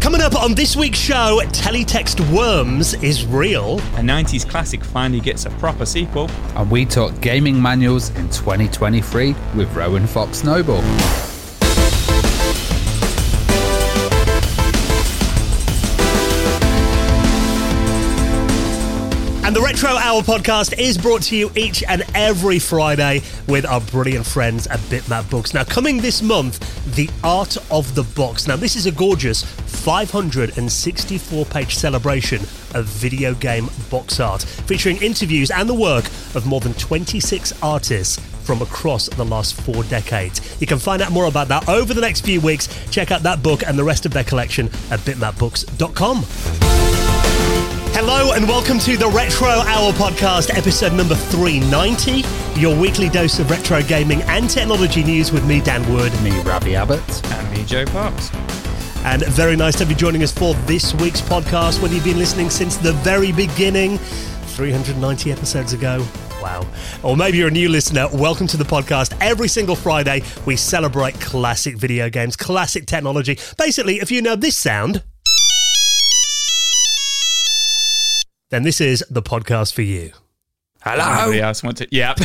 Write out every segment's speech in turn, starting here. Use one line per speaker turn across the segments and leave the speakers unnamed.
Coming up on this week's show, Teletext Worms is real.
A 90s classic finally gets a proper sequel.
And we talk gaming manuals in 2023 with Rowan Fox Noble.
And the Retro Hour podcast is brought to you each and every Friday with our brilliant friends at Bitmap Books. Now, coming this month, The Art of the Box. Now, this is a gorgeous 564 page celebration of video game box art, featuring interviews and the work of more than 26 artists from across the last four decades. You can find out more about that over the next few weeks. Check out that book and the rest of their collection at bitmapbooks.com. Hello and welcome to the Retro Hour podcast, episode number 390. Your weekly dose of retro gaming and technology news with me, Dan Wood.
Me, Ravi Abbott.
And me, Joe Parks.
And very nice to have you joining us for this week's podcast, whether you've been listening since the very beginning, 390 episodes ago. Wow. Or maybe you're a new listener. Welcome to the podcast. Every single Friday, we celebrate classic video games, classic technology. Basically, if you know this sound, then this is the podcast for you.
Hello. Anybody else want to? Yeah.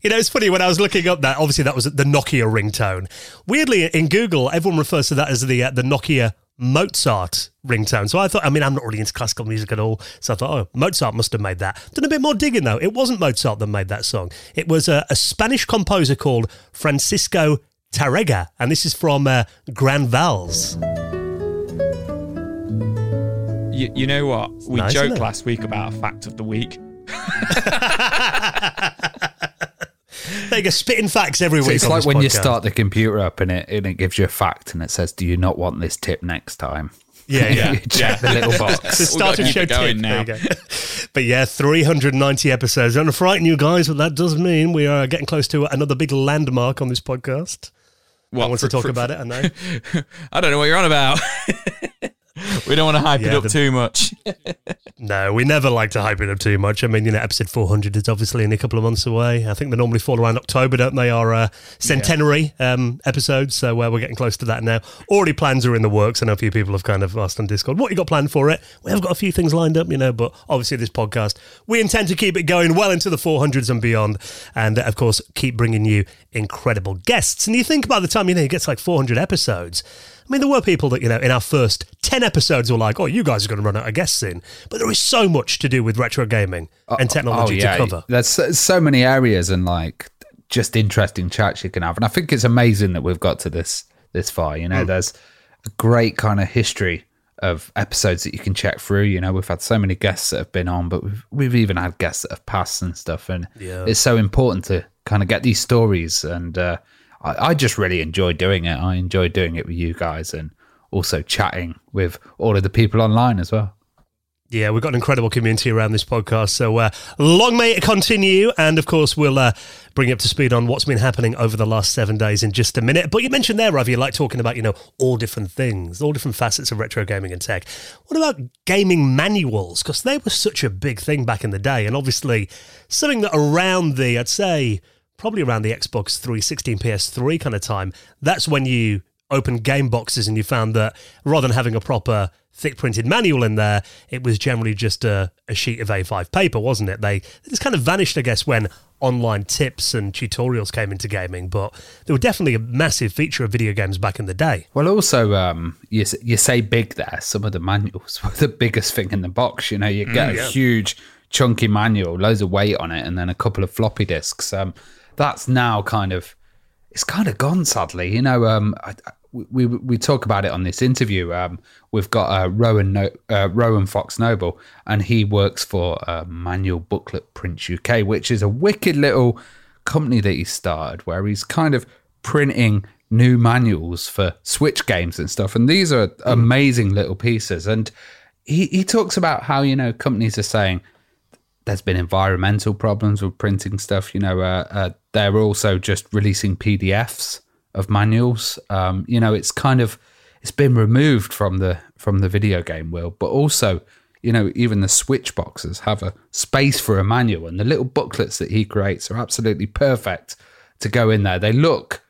you know, it's funny when I was looking up that. Obviously, that was the Nokia ringtone. Weirdly, in Google, everyone refers to that as the uh, the Nokia Mozart ringtone. So I thought, I mean, I'm not really into classical music at all. So I thought, oh, Mozart must have made that. Done a bit more digging though. It wasn't Mozart that made that song. It was a, a Spanish composer called Francisco Tárrega, and this is from uh, Gran Vals.
You, you know what? We
nice,
joked last week about a fact of the week.
they you go, spitting facts every
So
week.
it's like
this
when you start the computer up and it, and it gives you a fact and it says, Do you not want this tip next time?
Yeah, yeah.
you check the little box.
It's the start
got to
of show
it going
tip.
now.
There you go. But yeah, 390 episodes. Don't want to frighten you guys, but that does mean we are getting close to another big landmark on this podcast. I
What,
want
for-
to talk
for-
about it, I know.
I don't know what you're on about. We don't want to hype it up
the-
too much.
No, we never like to hype it up too much. I mean, you know, episode 400 is obviously in a couple of months away. I think they normally fall around October, don't they? Our uh, centenary um, episodes. So uh, we're getting close to that now. Already plans are in the works. I know a few people have kind of asked on Discord, what you got planned for it? We have got a few things lined up, you know, but obviously this podcast, we intend to keep it going well into the 400s and beyond. And uh, of course, keep bringing you incredible guests. And you think by the time, you know, it gets like 400 episodes, I mean, there were people that, you know, in our first 10 episodes were like, oh, you guys are going to run out of guests soon. But there is so much to do with retro gaming and technology to cover.
There's so, many areas and like just interesting chats you can have. And I think it's amazing that we've got to this this far. You know,
Hmm.
there's a great kind of history of episodes that you can check through. You know, we've had so many guests that have been on, but we've we've even had guests that have passed and stuff. And
Yeah.
it's so important to kind of get these stories. And uh, I, I just really enjoy doing it. I enjoy doing it with you guys and also chatting with all of the people online as well.
Yeah, we've got an incredible community around this podcast. So uh, long may it continue. And of course, we'll uh, bring you up to speed on what's been happening over the last seven days in just a minute. But you mentioned there, Ravi, you like talking about, you know, all different things, all different facets of retro gaming and tech. What about gaming manuals? Because they were such a big thing back in the day. And obviously, something that around the, I'd say, probably around the Xbox 360 and PS3 kind of time, that's when you opened game boxes and you found that rather than having a proper thick printed manual in there, it was generally just a, a sheet of A5 paper, wasn't it? They, they just kind of vanished, I guess, when online tips and tutorials came into gaming, but they were definitely a massive feature of video games back in the day.
Well, also, um, you you say big there. Some of the manuals were the biggest thing in the box. You know, you get a huge chunky manual, loads of weight on it, and then a couple of floppy disks. Um, that's now kind of it's kind of gone. Sadly, you know, um, I, I- we we talk about it on this interview. Um, we've got uh, Rowan no, uh, Rowan Fox Noble, and he works for uh, Manual Booklet Prints UK, which is a wicked little company that he started where he's kind of printing new manuals for Switch games and stuff. And these are amazing little pieces. And he, he talks about how, you know, companies are saying there's been environmental problems with printing stuff. You know, uh, uh, they're also just releasing PDFs of manuals. Um, you know, it's kind of it's been removed from the from the video game world, but also, you know, even the Switch boxes have a space for a manual, and the little booklets that he creates are absolutely perfect to go in there. They look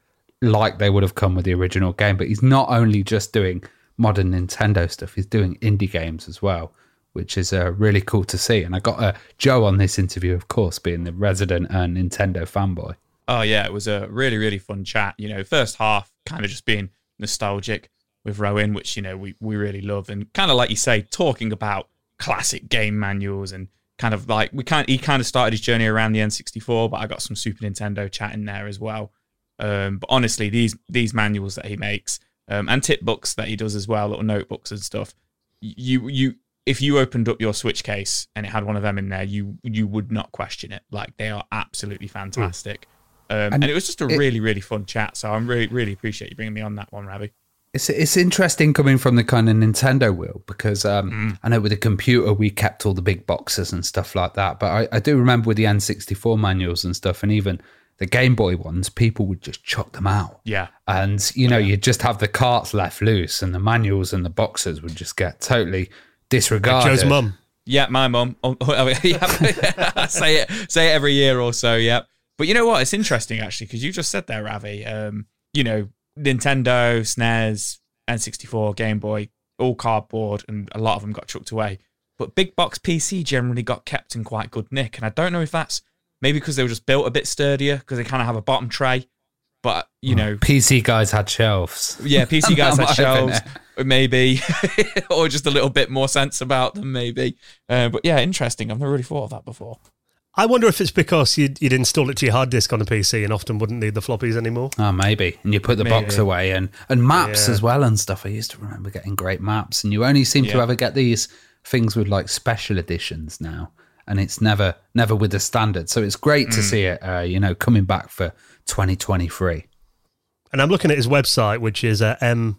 like they would have come with the original game, but he's not only just doing modern Nintendo stuff; he's doing indie games as well which is uh, really cool to see. And I got uh, Joe on this interview, of course, being the resident uh, Nintendo fanboy.
Oh yeah, it was a really really fun chat. You know, first half kind of just being nostalgic with Rowan, which you know we we really love, and kind of like you say, talking about classic game manuals and kind of like we kind he kind of started his journey around the N64, but I got some Super Nintendo chat in there as well. Um, but honestly, these these manuals that he makes um, and tip books that he does as well, little notebooks and stuff. You you if you opened up your Switch case and it had one of them in there, you you would not question it. Like they are absolutely fantastic. Um, and, and, it was just a it, really really fun chat. So I'm really really appreciate you bringing me on that one, Ravi.
It's it's interesting coming from the kind of Nintendo world because um, mm. I know with the computer we kept all the big boxes and stuff like that. But I, I do remember with the N64 manuals and stuff, and even the Game Boy ones, people would just chuck them out.
Yeah.
And, you know, yeah. you'd just have the carts left loose and the manuals and the boxes would just get totally disregarded.
Like Joe's mum.
Yeah, my mum. Oh, oh, yeah. say it, say it every year or so. Yeah. But you know what? It's interesting actually because you just said there, Ravi. Um, you know, Nintendo, SNES, N64, Game Boy, all cardboard, and a lot of them got chucked away. But big box PC generally got kept in quite good nick, and I don't know if that's maybe because they were just built a bit sturdier because they kind of have a bottom tray. But you hmm. know,
PC guys had shelves.
Yeah, PC guys had shelves, maybe, or just a little bit more sense about them, maybe. Uh, but yeah, interesting. I've never really thought of that before.
I wonder if it's because you'd, you'd install it to your hard disk on a PC and often wouldn't need the floppies anymore.
Oh, maybe. And you put the maybe. box away and, and maps yeah. as well and stuff. I used to remember getting great maps, and you only seem yeah. to ever get these things with like special editions now, and it's never never with the standard. So it's great mm. to see it, uh, you know, coming back for 2023.
And I'm looking at his website, which is uh, mbpuk.net.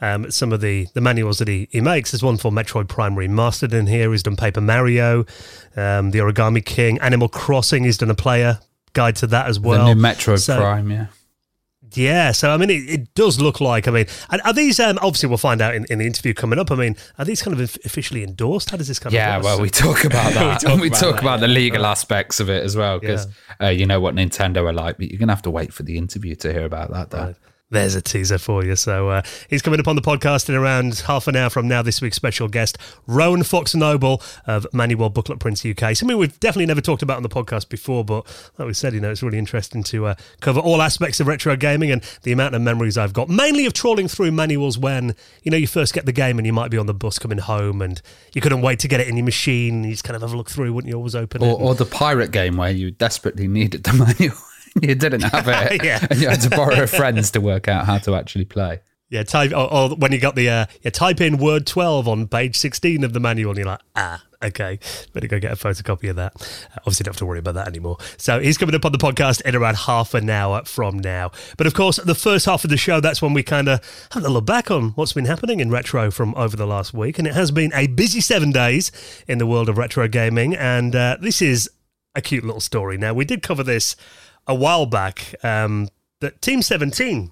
Um, some of the, the manuals that he, he makes. There's one for Metroid Prime Remastered in here. He's done Paper Mario, um, The Origami King, Animal Crossing. He's done a player guide to that as well.
The new Metroid so, Prime, yeah.
Yeah, so I mean, it, it does look like. I mean, are these? Um, obviously, we'll find out in, in the interview coming up. I mean, are these kind of officially endorsed? How does this kind
yeah,
of?
Yeah, well, we talk about that. we talk, we about, talk about, the legal aspects of it as well, because yeah. uh, you know what Nintendo are like. But you're gonna have to wait for the interview to hear about that. Though. Right.
There's a teaser for you. So uh, he's coming up on the podcast in around half an hour from now. This week's special guest, Rowan Fox Noble of Manual Booklet Prints UK. Something we've definitely never talked about on the podcast before, but like we said, you know, it's really interesting to uh, cover all aspects of retro gaming and the amount of memories I've got, mainly of trawling through manuals when you know you first get the game and you might be on the bus coming home and you couldn't wait to get it in your machine. You just kind of have a look through, wouldn't you? Always open
or,
it.
Or the pirate game where you desperately needed the manual. you didn't have it, yeah. and you had to borrow friends to work out how to actually play.
Yeah, type or, or when you got the uh, yeah, type in word twelve on page sixteen of the manual, and you're like, ah, okay, better go get a photocopy of that. Uh, obviously, don't have to worry about that anymore. So he's coming up on the podcast in around half an hour from now. But of course, the first half of the show, that's when we kind of have a look back on what's been happening in retro from over the last week, and it has been a busy seven days in the world of retro gaming. And uh, this is a cute little story. Now, we did cover this a while back um, that Team 17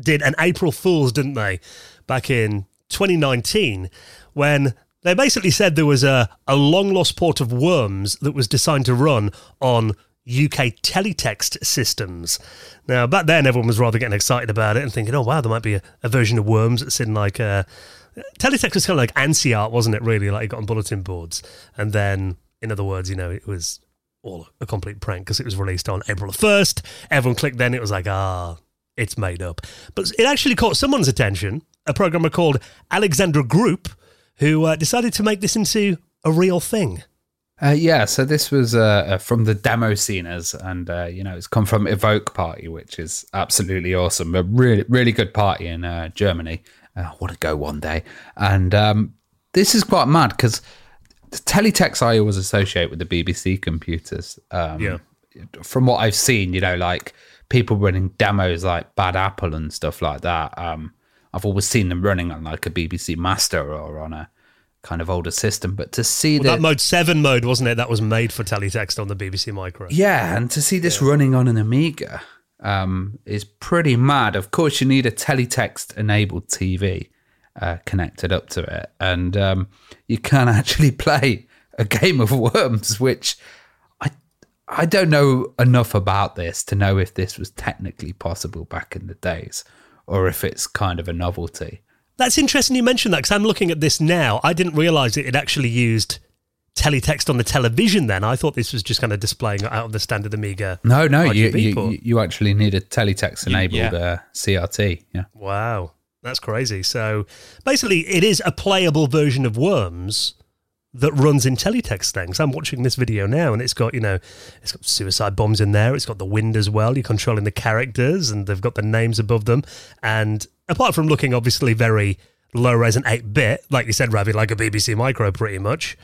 did an April Fool's, didn't they, back in 2019, when they basically said there was a, a long lost port of Worms that was designed to run on UK teletext systems. Now, back then, everyone was rather getting excited about it and thinking, oh, wow, there might be a, a version of Worms that's in like a. Teletext was kind of like ANSI art, wasn't it, really? Like you got on bulletin boards. And then, in other words, you know, it was all a complete prank because it was released on April 1st. Everyone clicked then, it was like, ah, it's made up. But it actually caught someone's attention, a programmer called Alexandra Group, who uh, decided to make this into a real thing.
Uh, yeah, so this was uh, uh from the demo sceners, and uh, you know it's come from Evoke Party, which is absolutely awesome. A really, really good party in uh, Germany. I want to go one day, and um, this is quite mad because teletext I always associate with the BBC computers. Um, yeah. From what I've seen, you know, like people running demos like Bad Apple and stuff like that. Um, I've always seen them running on like a BBC Master or on a kind of older system. But to see
well, that mode seven mode wasn't it? That was made for teletext on the BBC Micro.
Yeah, and to see this yeah. running on an Amiga um, is pretty mad. Of course, you need a teletext enabled TV uh, connected up to it, and um, you can actually play a game of Worms, which I I don't know enough about this to know if this was technically possible back in the days, or if it's kind of a novelty.
That's interesting you mentioned that because I'm looking at this now. I didn't realize it, it actually used teletext on the television then. I thought this was just kind of displaying out of the standard Amiga.
No, no, you, you, you, actually need a teletext enabled yeah. uh, CRT. Yeah.
Wow. That's crazy. So basically, it is a playable version of Worms that runs in teletext things. I'm watching this video now and it's got, you know, it's got suicide bombs in there. It's got the wind as well. You're controlling the characters and they've got the names above them. And apart from looking obviously very low res and 8 bit, like you said, Ravi, like a BBC Micro pretty much,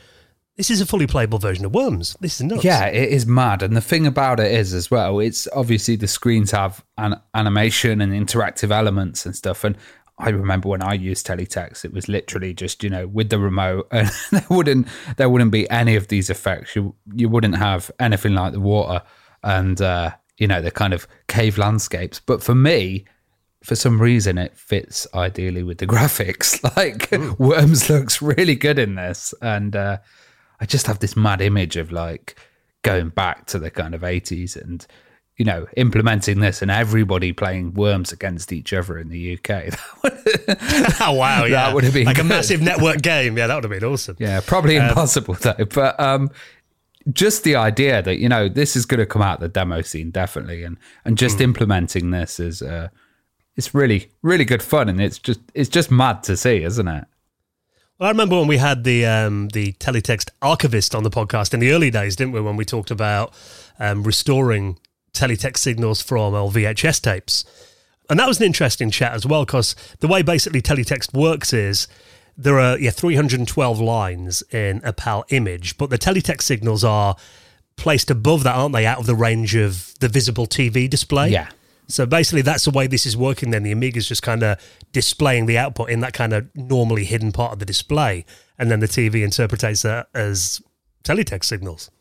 this is a fully playable version of Worms. This is nuts.
Yeah, it is mad. And the thing about it is, as well, it's obviously the screens have an animation and interactive elements and stuff. And I remember when I used teletext, it was literally just you know with the remote, and there wouldn't there wouldn't be any of these effects. You you wouldn't have anything like the water and uh, you know the kind of cave landscapes. But for me, for some reason it fits ideally with the graphics. Like Ooh. Worms looks really good in this, and uh, I just have this mad image of like going back to the kind of eighties and you know implementing this and everybody playing Worms against each other in the UK.
oh wow, yeah, that would have been like good. a massive network game. Yeah, that would have been awesome.
Yeah, probably um, impossible though, but um, just the idea that you know this is going to come out the demo scene definitely, and and just mm. implementing this is. Uh, it's really really good fun and it's just it's just mad to see isn't it
well, I remember when we had the um, the teletext archivist on the podcast in the early days, didn't we? When we talked about um, restoring teletext signals from our VHS tapes, and that was an interesting chat as well because the way basically teletext works is there are yeah 312 lines in a PAL image, but the teletext signals are placed above that, aren't they? Out of the range of the visible TV display.
Yeah.
So basically, that's the way this is working. Then the Amiga is just kind of displaying the output in that kind of normally hidden part of the display, and then the TV interprets that as teletext signals.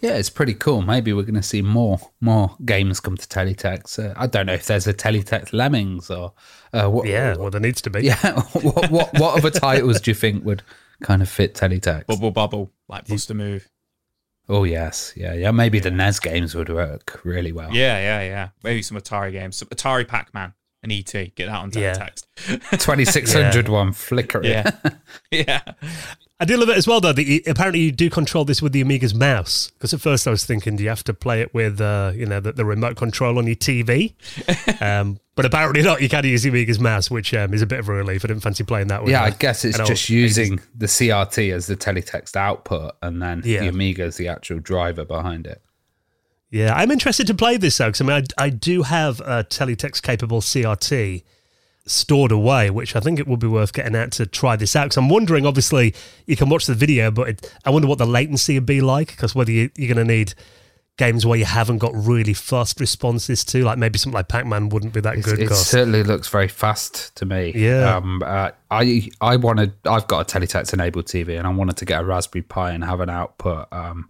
Yeah, it's pretty cool. Maybe we're going to see more more games come to teletext. Uh, I don't know if there's a teletext Lemmings or
uh, what. Yeah, well, there needs to be.
Yeah, what, what what other titles do you think would kind of fit teletext?
Bubble Bobble, like Bust-a-Move.
Oh yes, yeah, yeah. Maybe the NES games would work really well.
Yeah, yeah, yeah. Maybe some Atari games, some Atari Pac Man and ET. Get that on teletext.
Yeah. Twenty six hundred one flickering.
Yeah, yeah.
I do love it as well, though. That apparently you do control this with the Amiga's mouse. Because at first I was thinking, do you have to play it with, uh, you know, the, the, remote control on your TV? um, but apparently not. You can use the Amiga's mouse, which um, is a bit of a relief. I didn't fancy playing that. With
yeah, I guess it's just using the CRT as the teletext output, and then yeah. the Amiga is the actual driver behind it.
Yeah, I'm interested to play this though, because I mean, I, I do have a teletext capable CRT stored away, which I think it would be worth getting out to try this out. Because I'm wondering, obviously, you can watch the video, but it, I wonder what the latency would be like. Because whether you, are going to need games where you haven't got really fast responses to, like maybe something like Pac Man wouldn't be that
it's,
good.
It certainly looks very fast to me.
Yeah.
Um, uh, I I wanted. I've got a teletext enabled TV, and I wanted to get a Raspberry Pi and have an output. Um,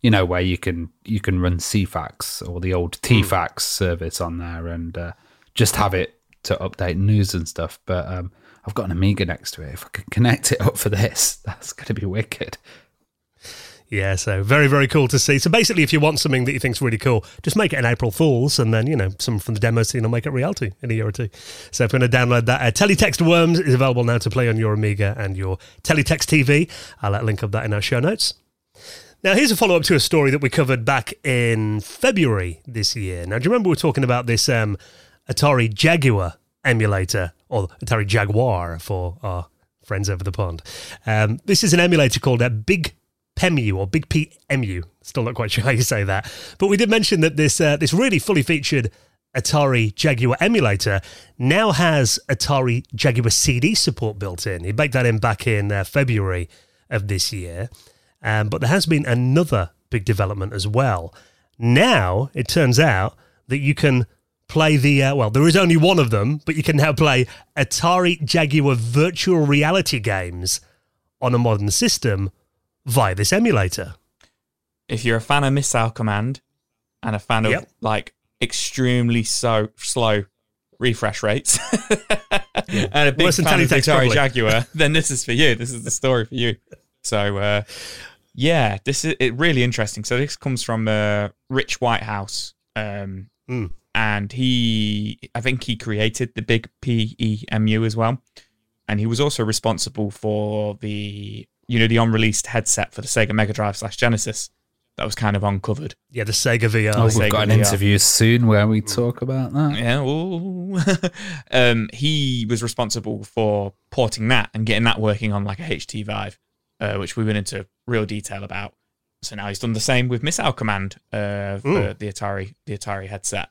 you know where you can you can run Ceefax or the old hmm. Teefax mm. service on there and uh, just have it to update news and stuff. But um, I've got an Amiga next to it. If I could connect it up for this, that's going to be wicked.
Yeah, so very, very cool to see. So basically, if you want something that you think's really cool, just make it an April Fool's, and then you know some from the demo scene will make it reality in a year or two. So if you want to download that, uh, Teletext Worms is available now to play on your Amiga and your Teletext TV. I'll link of that in our show notes. Now, here's a follow up to a story that we covered back in February this year. Now, do you remember we were talking about this um, Atari Jaguar emulator, or Atari Jaguar for our friends over the pond. Um, this is an emulator called a Big PEMU or Big PMU. Still not quite sure how you say that, but we did mention that this uh, this really fully featured Atari Jaguar emulator now has Atari Jaguar CD support built in. He baked that in back in uh, February of this year, um, but there has been another big development as well. Now it turns out that you can play the uh, well. There is only one of them, but you can now play Atari Jaguar virtual reality games on a modern system via this emulator.
If you're a fan of Missile Command and a fan of
Yep.
like extremely so slow refresh rates and a big
Worse
fan of Atari
probably.
Jaguar, then this is for you. This is the story for you. So uh, yeah, this is it really interesting. So this comes from uh, Rich Whitehouse. Um,
Mm.
And he I think he created the big PEMU as well. And he was also responsible for the you know the unreleased headset for the Sega Mega Drive slash Genesis that was kind of uncovered.
Yeah, the Sega VR.
Oh, we've
Sega
got an
VR.
interview soon where we talk about that.
Yeah, um, he was responsible for porting that and getting that working on like a HT Vive, uh, which we went into real detail about. So now he's done the same with Missile Command uh, for
Mm.
the Atari the Atari headset.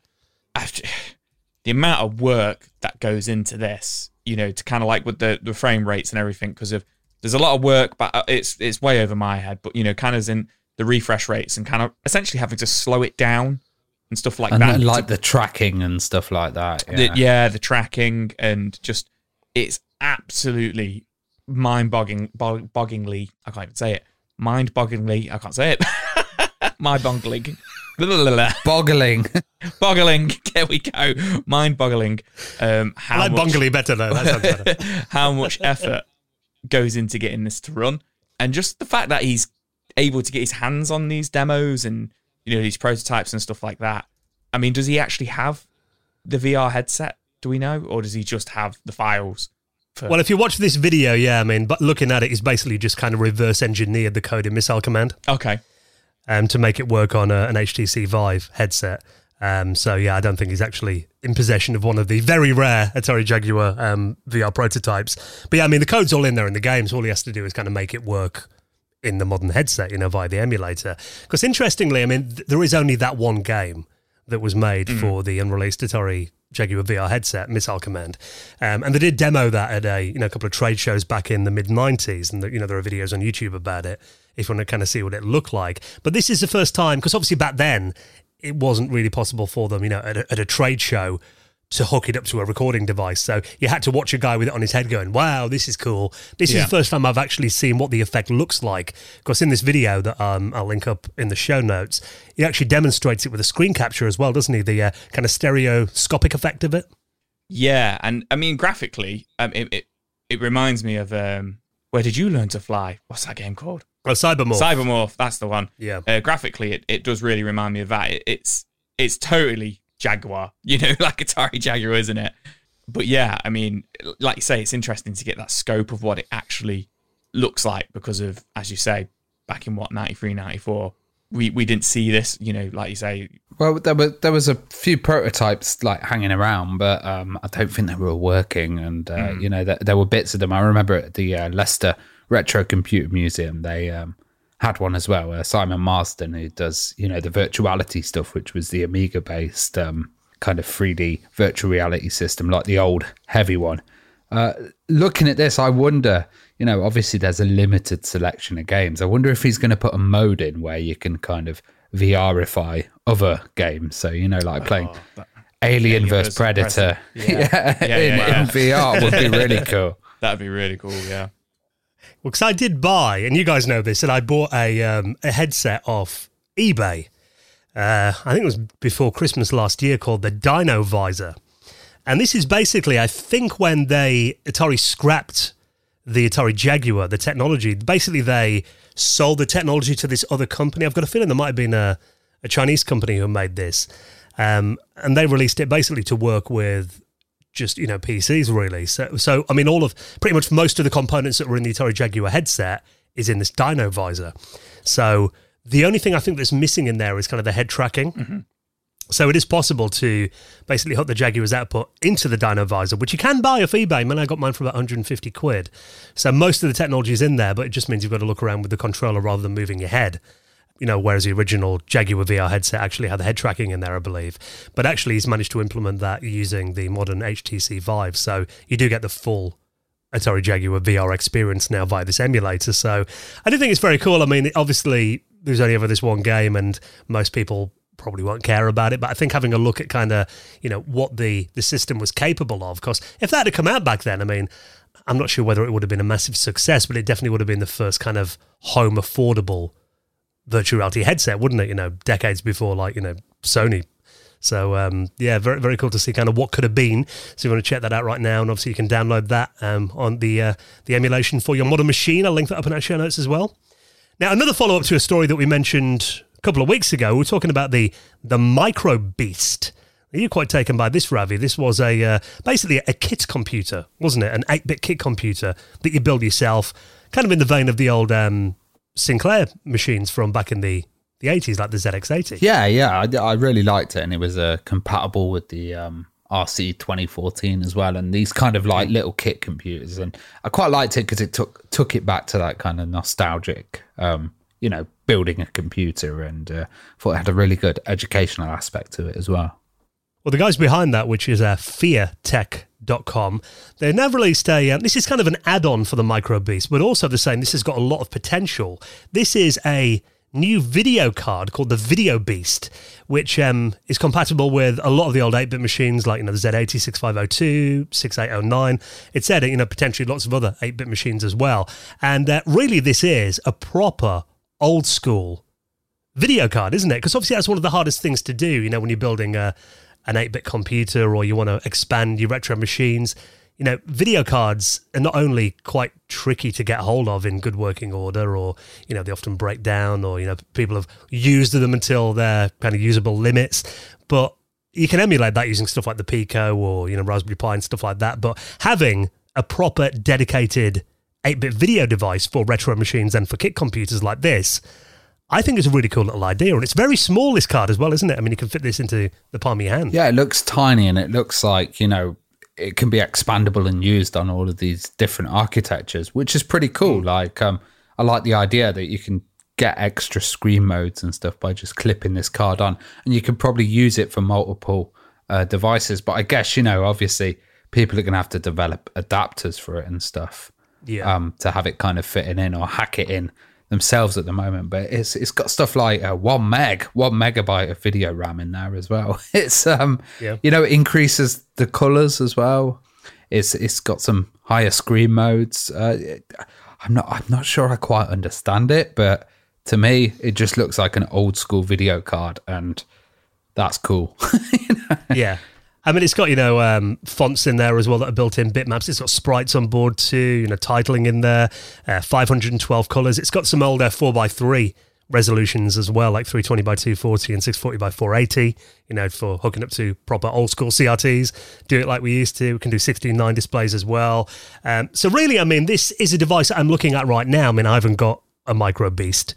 I've- the amount of work that goes into this, you know, to kind of like with the, the frame rates and everything, because of there's a lot of work, but uh, it's it's way over my head. But you know, kind of in the refresh rates and kind of essentially having to slow it down and stuff like
and
that.
like the tracking and stuff like that.
the,
Yeah.
yeah, the tracking and just it's absolutely mind-boggling, bog- bogglingly. I can't even say it. Mind-bogglingly. I can't say it. Mind-boggling.
Boggling.
Boggling. There we go. Mind-boggling. Um,
I
how
like
much,
Bungly better though. That sounds better.
how much effort goes into getting this to run, and just the fact that he's able to get his hands on these demos and you know these prototypes and stuff like that. I mean, does he actually have the VR headset? Do we know, or does he just have the files? For,
well, if you watch this video, yeah, I mean, but looking at it, he's basically just kind of reverse engineered the code in Missile Command
okay,
um, to make it work on a, an HTC Vive headset. Um, so yeah, I don't think he's actually in possession of one of the very rare Atari Jaguar um, VR prototypes. But yeah, I mean, the code's all in there in the game, so all he has to do is kind of make it work in the modern headset, you know, via the emulator. Because interestingly, I mean, th- there is only that one game that was made for the unreleased Atari Jaguar VR headset, Missile Command, um, and they did demo that at a you know a couple of trade shows back in the mid '90s, and the, you know there are videos on YouTube about it if you want to kind of see what it looked like. But this is the first time because obviously back then it wasn't really possible for them, you know, at a, at a trade show to hook it up to a recording device. So you had to watch a guy with it on his head going, wow, this is cool. This
Yeah.
is the first time I've actually seen what the effect looks like. Because in this video that um, I'll link up in the show notes, he actually demonstrates it with a screen capture as well, doesn't he? The uh, kind of stereoscopic effect of it.
yeah, and I mean graphically, um, it, it it reminds me of um, where did you learn to fly? What's that game called?
Oh, Cybermorph.
Cybermorph. That's the one.
yeah.
uh, graphically it, it does really remind me of that it, it's it's totally jaguar you know like atari jaguar isn't it but yeah i mean like you say it's interesting to get that scope of what it actually looks like because of as you say back in what 93 94 we we didn't see this you know like you say
Well, there were there was a few prototypes like hanging around, but um, I don't think they were working. And uh, you know, there, there were bits of them. I remember at the uh, Leicester Retro Computer Museum, they um, had one as well. Uh, Simon Marsden, who does you know the virtuality stuff, which was the Amiga based um, kind of 3D virtual reality system, like the old heavy one. Uh, looking at this, I wonder, you know, obviously there's a limited selection of games. I wonder if he's going to put a mode in where you can kind of VRify other games. So, you know, like playing Alien,
Alien
vs.
versus
Predator,
Predator.
yeah,
Yeah,
in,
yeah,
in VR would be really cool.
that'd be really cool yeah
Well, because I did buy, and you guys know this, that I bought a um, a headset off eBay. Uh, I think it was before Christmas last year, called the Dynovisor, and this is basically, I think, when they Atari scrapped the Atari Jaguar, the technology. Basically, they sold the technology to this other company. I've got a feeling there might have been a, a Chinese company who made this, um, and they released it basically to work with just you know PCs really. So so I mean all of pretty much most of the components that were in the Atari Jaguar headset is in this Dynovisor. So the only thing I think that's missing in there is kind of the head tracking. Mm-hmm. So it is possible to basically hook the Jaguar's output into the Dynovisor, which you can buy off eBay. Man, I got mine for about 150 quid. So most of the technology is in there, but it just means you've got to look around with the controller rather than moving your head you know, whereas the original Jaguar VR headset actually had the head tracking in there, I believe. But actually, he's managed to implement that using the modern HTC Vive. So you do get the full Atari Jaguar VR experience now via this emulator. So I do think it's very cool. I mean, obviously, there's only ever this one game, and most people probably won't care about it. But I think having a look at kind of you know what the the system was capable of, because if that had come out back then, I mean, I'm not sure whether it would have been a massive success, but it definitely would have been the first kind of home affordable virtual reality headset, wouldn't it? You know, decades before like you know Sony. So um, yeah, very very cool to see kind of what could have been. So you want to check that out right now, and obviously you can download that um, on the uh, the emulation for your modern machine. I'll link that up in our show notes as well. Now another follow up to a story that we mentioned a couple of weeks ago. We were talking about the the Micro Beast. You're quite taken by this, Ravi. This was a uh, basically a kit computer, wasn't it? An 8-bit kit computer that you build yourself, kind of in the vein of the old um, Sinclair machines from back in the, the 80s, like the ZX80.
Yeah, yeah, I, I really liked it, and it was uh, compatible with the um, RC 2014 as well, and these kind of like little kit computers, and I quite liked it because it took took it back to that kind of nostalgic, um, you know, building a computer, and uh, thought it had a really good educational aspect to it as well.
Well, the guys behind that, which is uh, feertech.com, they've now released a. Uh, this is kind of an add on for the Micro Beast, but also they're saying this has got a lot of potential. This is a new video card called the Video Beast, which um, is compatible with a lot of the old 8 bit machines like you know, the Z80, 6502, 6809. It said, you know, potentially lots of other 8 bit machines as well. And uh, really, this is a proper old school video card, isn't it? Because obviously, that's one of the hardest things to do, you know, when you're building a an 8-bit computer or you want to expand your retro machines you know video cards are not only quite tricky to get hold of in good working order or you know they often break down or you know people have used them until their kind of usable limits but you can emulate that using stuff like the pico or you know raspberry pi and stuff like that but having a proper dedicated 8-bit video device for retro machines and for kit computers like this I think it's a really cool little idea, and it's very small. This card as well, isn't it? I mean, you can fit this into the palm of your hand.
Yeah, it looks tiny, and it looks like you know it can be expandable and used on all of these different architectures, which is pretty cool. Like, um, I like the idea that you can get extra screen modes and stuff by just clipping this card on, and you can probably use it for multiple uh, devices. But I guess you know, obviously, people are going to have to develop adapters for it and stuff.
Yeah.
Um, to have it kind of fitting in or hack it in themselves at the moment, but it's it's got stuff like uh, one meg, one megabyte of video RAM in there as well. It's um, yeah. you know, it increases the colors as well. It's it's got some higher screen modes. Uh, I'm not I'm not sure I quite understand it, but to me, it just looks like an old school video card, and that's cool.
you know? Yeah. I mean, it's got you know um, fonts in there as well that are built in bitmaps. It's got sprites on board too. You know, titling in there, uh, 512 colors. It's got some older four x three resolutions as well, like 320 by 240 and 640 by 480. You know, for hooking up to proper old school CRTs. Do it like we used to. We can do 16:9 displays as well. Um, so really, I mean, this is a device I'm looking at right now. I mean, I haven't got a micro beast.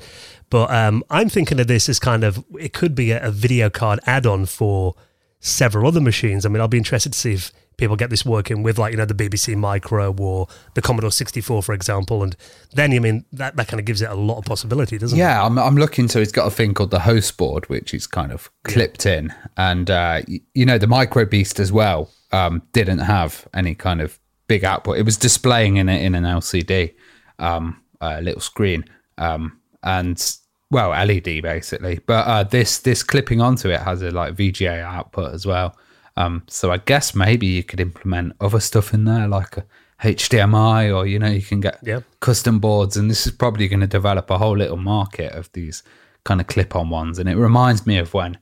But um, I'm thinking of this as kind of it could be a, a video card add-on for several other machines. I mean, I'll be interested to see if people get this working with like you know the BBC Micro or the Commodore 64 for example and then you mean that that kind of gives it a lot of possibility doesn't
yeah, it yeah I'm, I'm looking to it's got a thing called the host board which is kind of clipped yeah. in and uh, you know the Micro Beast as well um, didn't have any kind of big output it was displaying in it in an LCD um, a little screen um, and well LED basically. But uh, this this clipping onto it has a like VGA output as well. Um, so I guess maybe you could implement other stuff in there like a HDMI or you know you can get
yeah.
custom boards, and this is probably going to develop a whole little market of these kind of clip-on ones. And it reminds me of when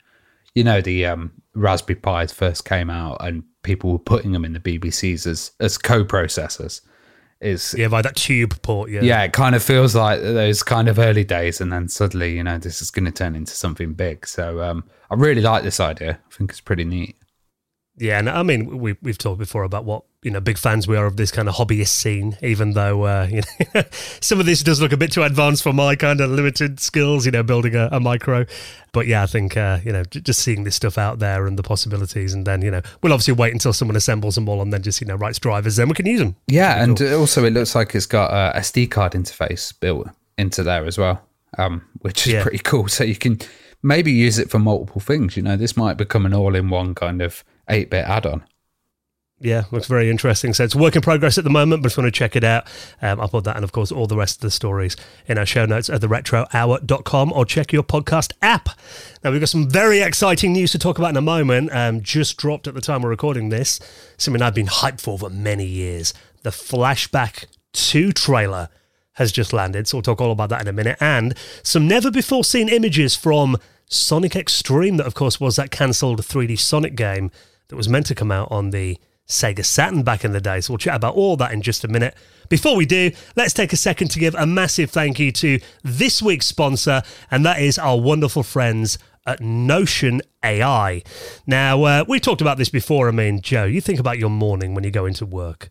you know the um, Raspberry Pis first came out and people were putting them in the BBCs as as co-processors is
yeah by that tube port yeah.
Yeah it kind of feels like those kind of early days and then suddenly you know this is going to turn into something big. So um, i really like this idea. I think it's pretty neat.
Yeah, and I mean, we, we've talked before about what you know big fans we are of this kind of hobbyist scene. Even though uh, you know some of this does look a bit too advanced for my kind of limited skills, you know, building a, a micro. But yeah, I think uh, you know j- just seeing this stuff out there and the possibilities, and then you know we'll obviously wait until someone assembles them all and then just you know writes drivers, then we can use them.
Yeah, and cool. also it looks like it's got a SD card interface built into there as well, um, which is yeah. pretty cool. So you can maybe use it for multiple things. You know, this might become an all-in-one kind of 8 bit add on.
Yeah, looks very interesting. So it's work in progress at the moment, but if you want to check it out, um, I'll put that and, of course, all the rest of the stories in our show notes at theretrohour.com or check your podcast app. Now, we've got some very exciting news to talk about in a moment. Um, just dropped at the time we're recording this, something I've been hyped for for many years. The Flashback 2 trailer has just landed, so we'll talk all about that in a minute. And some never before seen images from Sonic X-treme, that, of course, was that cancelled 3D Sonic game that was meant to come out on the Sega Saturn back in the day. So we'll chat about all that in just a minute. Before we do, let's take a second to give a massive thank you to this week's sponsor, and that is our wonderful friends at Notion AI. Now, uh, we talked about this before. I mean, Joe, you think about your morning when you go into work.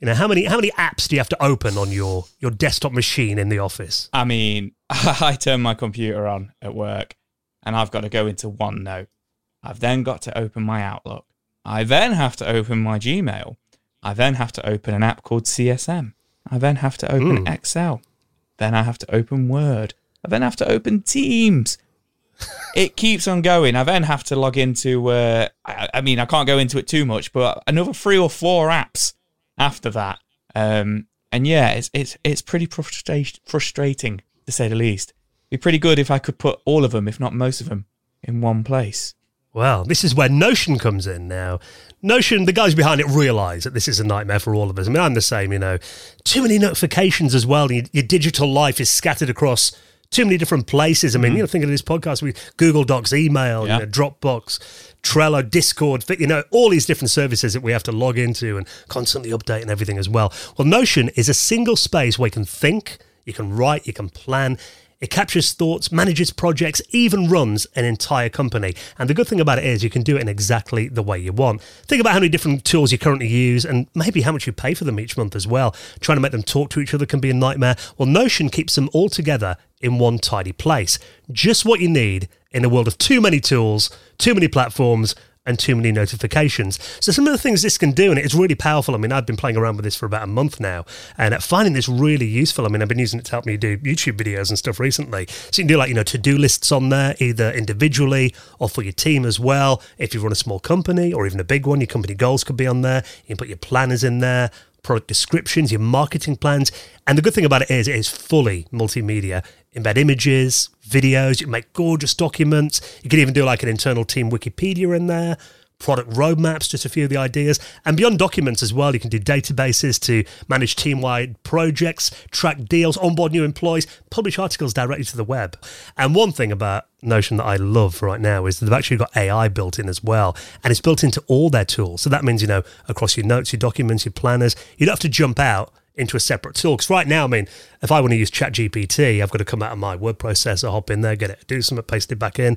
You know, how many how many apps do you have to open on your your desktop machine in the office?
I mean, I turn my computer on at work and I've got to go into OneNote. I've then got to open my Outlook. I then have to open my Gmail. I then have to open an app called CSM. I then have to open mm. Excel. Then I have to open Word. I then have to open Teams. it keeps on going. I then have to log into, uh, I, I, mean, I can't go into it too much, but another three or four apps after that. Um, and yeah, it's, it's, it's pretty frustra- frustrating to say the least. It'd be pretty good if I could put all of them, if not most of them, in one place.
Well, this is where Notion comes in now. Notion, the guys behind it realize that this is a nightmare for all of us. I mean, I'm the same, you know. Too many notifications as well. Your, your digital life is scattered across too many different places. I mean, mm-hmm. you know, think of this podcast with Google Docs, email, yeah. you know, Dropbox, Trello, Discord, you know, all these different services that we have to log into and constantly update and everything as well. Well, Notion is a single space where you can think, you can write, you can plan. It captures thoughts, manages projects, even runs an entire company. And the good thing about it is you can do it in exactly the way you want. Think about how many different tools you currently use and maybe how much you pay for them each month as well. Trying to make them talk to each other can be a nightmare. Well, Notion keeps them all together in one tidy place. Just what you need in a world of too many tools, too many platforms, and too many notifications. So some of the things this can do, and it's really powerful. I mean, I've been playing around with this for about a month now, and finding this really useful. I mean, I've been using it to help me do YouTube videos and stuff recently. So you can do like you know to do lists on there, either individually or for your team as well. If you run a small company or even a big one, your company goals could be on there. You can put your planners in there product descriptions, your marketing plans. And the good thing about it is it is fully multimedia. Embed images, videos, you can make gorgeous documents. You can even do like an internal team Wikipedia in there product roadmaps, just a few of the ideas. And beyond documents as well, you can do databases to manage team wide projects, track deals, onboard new employees, publish articles directly to the web. And one thing about Notion that I love right now is that they've actually got AI built in as well. And it's built into all their tools. So that means, you know, across your notes, your documents, your planners, you don't have to jump out into a separate tool. Because right now, I mean, if I want to use ChatGPT, I've got to come out of my word processor, hop in there, get it, do something, paste it back in.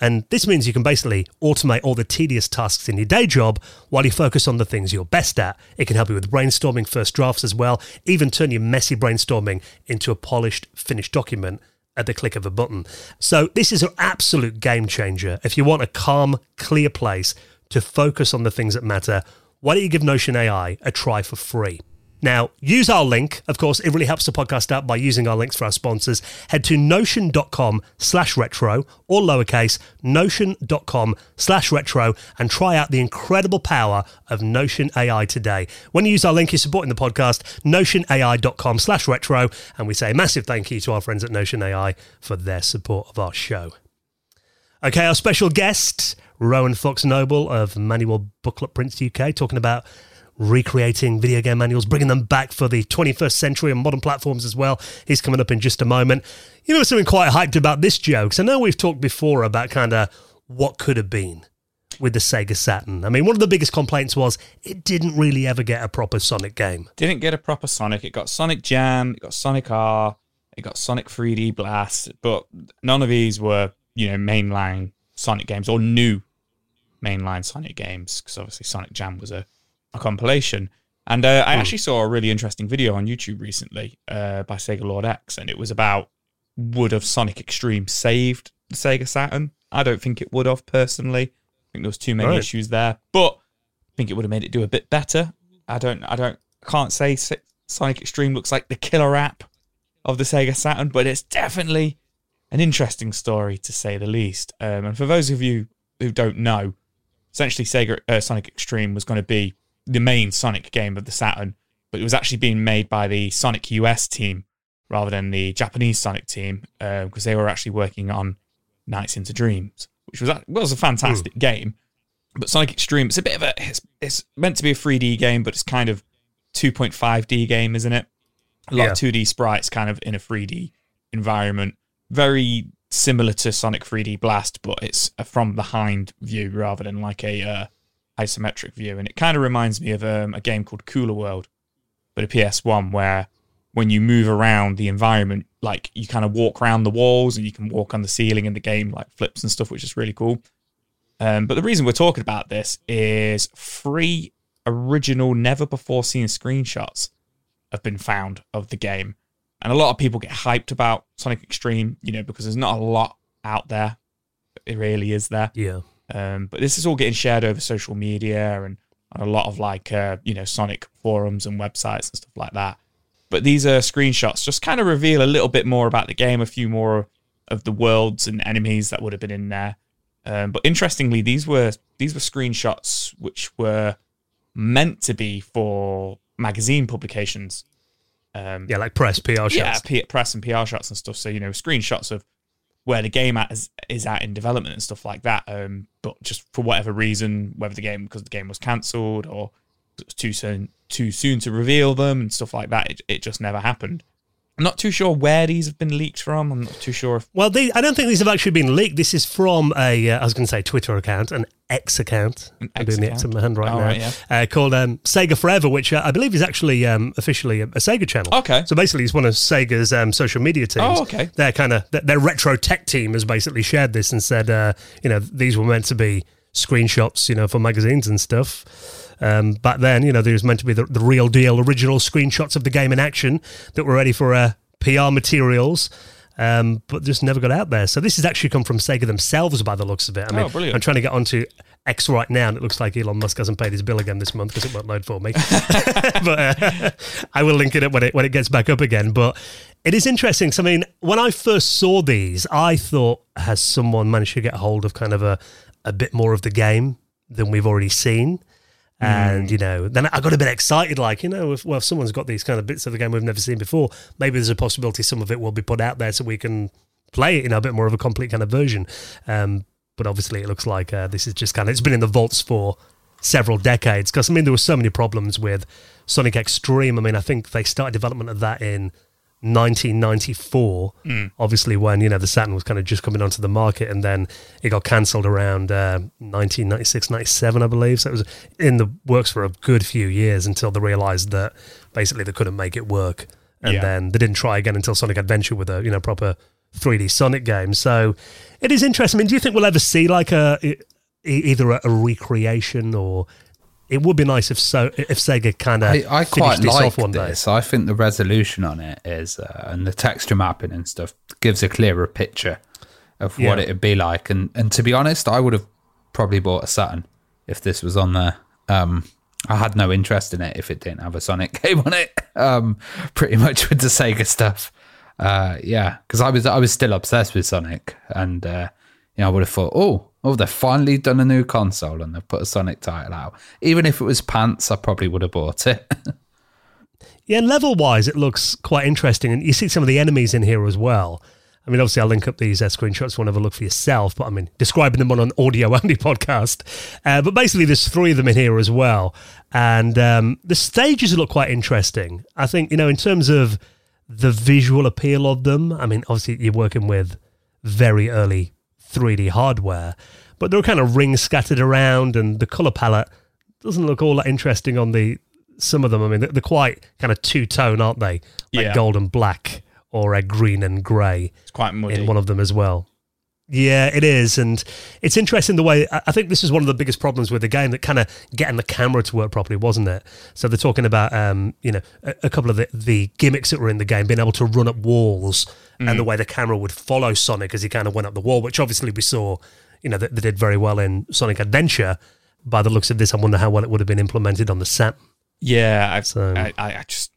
And this means you can basically automate all the tedious tasks in your day job while you focus on the things you're best at. It can help you with brainstorming, first drafts as well, even turn your messy brainstorming into a polished, finished document at the click of a button. So this is an absolute game changer. If you want a calm, clear place to focus on the things that matter, why don't you give Notion AI a try for free? Now, use our link. Of course, it really helps the podcast out by using our links for our sponsors. Head to notion.com slash retro or lowercase notion.com slash retro and try out the incredible power of Notion AI today. When you use our link, you're supporting the podcast, notionai.com slash retro. And we say a massive thank you to our friends at Notion AI for their support of our show. Okay, our special guest, Rowan Fox Noble of Manual Booklet Prints UK, talking about recreating video game manuals, bringing them back for the 21st century and modern platforms as well. He's coming up in just a moment. You know, something quite hyped about this joke. So I know we've talked before about kind of what could have been with the Sega Saturn. I mean, one of the biggest complaints was it didn't really ever get a proper Sonic game.
Didn't get a proper Sonic. It got Sonic Jam, it got Sonic R, it got Sonic 3D Blast, but none of these were, you know, mainline Sonic games or new mainline Sonic games because obviously Sonic Jam was a a compilation. And uh, I hmm. actually saw a really interesting video on YouTube recently uh, by Sega Lord X, and it was about would have Sonic X-treme saved the Sega Saturn? I don't think it would have personally. I think there was too many right. issues there, but I think it would have made it do a bit better. I don't, I don't, can't say Sonic X-treme looks like the killer app of the Sega Saturn, but it's definitely an interesting story to say the least. Um, and for those of you who don't know, essentially Sega uh, Sonic X-treme was going to be the main Sonic game of the Saturn, but it was actually being made by the Sonic US team rather than the Japanese Sonic team because uh, they were actually working on Nights into Dreams, which was was a fantastic Ooh. game. But Sonic X-treme, it's a bit of a it's, it's, meant to be a 3D game, but it's kind of 2.5D game, isn't it? A lot yeah. of 2D sprites, kind of in a 3D environment. Very similar to Sonic 3D Blast, but it's a from behind view rather than like a uh, isometric view. And it kind of reminds me of um, a game called Kula World, but a PS1 where when you move around the environment, like you kind of walk around the walls and you can walk on the ceiling and the game like flips and stuff, which is really cool. Um, but the reason we're talking about this is free original, never before seen screenshots have been found of the game. And a lot of people get hyped about Sonic X-treme, you know, because there's not a lot out there. It really is there.
Yeah.
Um, but this is all getting shared over social media and on a lot of like, uh, you know, Sonic forums and websites and stuff like that. But these are screenshots just kind of reveal a little bit more about the game, a few more of the worlds and enemies that would have been in there. Um, but interestingly, these were these were screenshots which were meant to be for magazine publications.
Um, yeah, like press, PR shots.
Yeah, P- press and PR shots and stuff. So you know, screenshots of where the game at is, is at in development and stuff like that. Um, but just for whatever reason, whether the game because the game was cancelled or it was too soon too soon to reveal them and stuff like that, it, it just never happened. I'm not too sure where these have been leaked from. I'm not too sure. If-
well, they, I don't think these have actually been leaked. This is from a, uh, I was going to say Twitter account, an X account.
An X I'm doing the X
in my hand right oh, now. Right, yeah. uh, called um, Sega Forever, which uh, I believe is actually um, officially a, a, Sega channel.
Okay.
So basically, it's one of Sega's um, social media teams.
Oh, okay.
Their kind of their retro tech team has basically shared this and said, uh, you know, these were meant to be screenshots, you know, for magazines and stuff. Um, back then, you know, there was meant to be the, the real deal, original screenshots of the game in action that were ready for a PR materials. Um, but just never got out there. So this has actually come from Sega themselves by the looks of it. I mean,
oh, brilliant.
I'm trying to get onto X right now, and it looks like Elon Musk hasn't paid his bill again this month because it won't load for me. but uh, I will link it up when it when it gets back up again. But it is interesting. So, I mean, when I first saw these, I thought, has someone managed to get hold of kind of a a bit more of the game than we've already seen? And mm. you know, then I got a bit excited, like you know, if well, if someone's got these kind of bits of the game we've never seen before, maybe there's a possibility some of it will be put out there so we can play it in a bit more of a complete kind of version. Um, but obviously, it looks like uh, this is just kind of it's been in the vaults for several decades. Because I mean, there were so many problems with Sonic X-treme. I mean, I think they started development of that in 1994, mm. obviously when you know the Saturn was kind of just coming onto the market, and then it got cancelled around uh, 1996, 97, I believe. So it was in the works for a good few years until they realised that basically they couldn't make it work, and yeah. then they didn't try again until Sonic Adventure with a you know proper 3D Sonic game. So it is interesting. I mean, do you think we'll ever see like a either a, a recreation or it would be nice if so if Sega kind of
I, I quite like this. Day. I think the resolution on it is uh, and the texture mapping and stuff gives a clearer picture of yeah. what it'd be like. And and to be honest, I would have probably bought a Saturn if this was on there. Um, I had no interest in it if it didn't have a Sonic game on it. Um, pretty much with the Sega stuff. Uh, yeah, because I was I was still obsessed with Sonic, and uh, you know I would have thought, oh, oh, they've finally done a new console and they've put a Sonic title out. Even if it was pants, I probably would have bought it.
yeah, level wise, it looks quite interesting. And you see some of the enemies in here as well. I mean, obviously, I'll link up these uh, screenshots. One have a look for yourself, but I mean, describing them on an audio only podcast. Uh, but basically, there's three of them in here as well, and um, the stages look quite interesting. I think you know, in terms of the visual appeal of them. I mean, obviously, you're working with very early 3D hardware, but there are kind of rings scattered around, and the color palette doesn't look all that interesting on the some of them. I mean, they're quite kind of two tone, aren't they? Like yeah. gold and black, or a green and grey.
It's quite muddy
in one of them as well. Yeah, it is, and it's interesting the way I think this is one of the biggest problems with the game that kind of getting the camera to work properly, wasn't it? So they're talking about, um, you know, a, a couple of the, the, gimmicks that were in the game, being able to run up walls, mm. and the mm. way the camera would follow Sonic as he kind of went up the wall, which obviously we saw, you know, that they did very well in Sonic Adventure. By the looks of this, I wonder how well it would have been implemented on the set.
Yeah, I, so, I, I just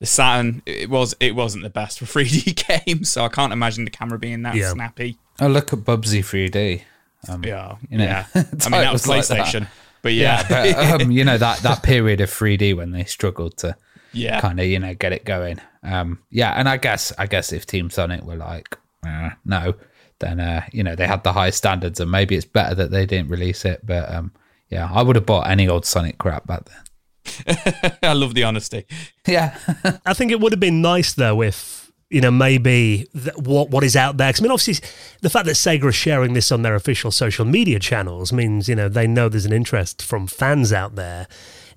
the Saturn it was it wasn't the best for 3D games, so I can't imagine the camera being that yeah. snappy.
Oh, look at Bubsy 3D.
Um, yeah, you know, yeah. I mean, that was PlayStation. Like that. But yeah,
but, um, you know that that period of 3D when they struggled to
yeah,
kind of you know get it going. Um, yeah, and I guess I guess if Team Sonic were like uh, no, then uh, you know they had the high standards, and maybe it's better that they didn't release it. But um, yeah, I would have bought any old Sonic crap back then.
I love the honesty.
Yeah,
I think it would have been nice though if you know maybe th- what what is out there. 'Cause, I mean, obviously, the fact that Sega is sharing this on their official social media channels means you know they know there's an interest from fans out there.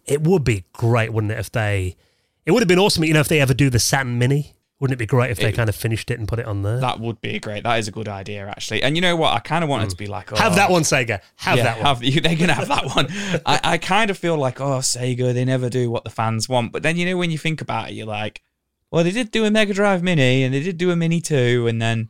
It would be great, wouldn't it, if they? It would have been awesome, you know, if they ever do the Saturn Mini. Wouldn't it be great if they
It-
kind of finished it and put it on there?
That would be great. That is a good idea, actually. And you know what? I kind of wanted to hmm. be like, oh,
have that oh, one, Sega. Have
yeah,
that one.
Have, you, they're gonna have that one. I, I kind of feel like, oh, Sega, they never do what the fans want. But then you know when you think about it, you're like, well, they did do a Mega Drive Mini, and they did do a Mini Two, and then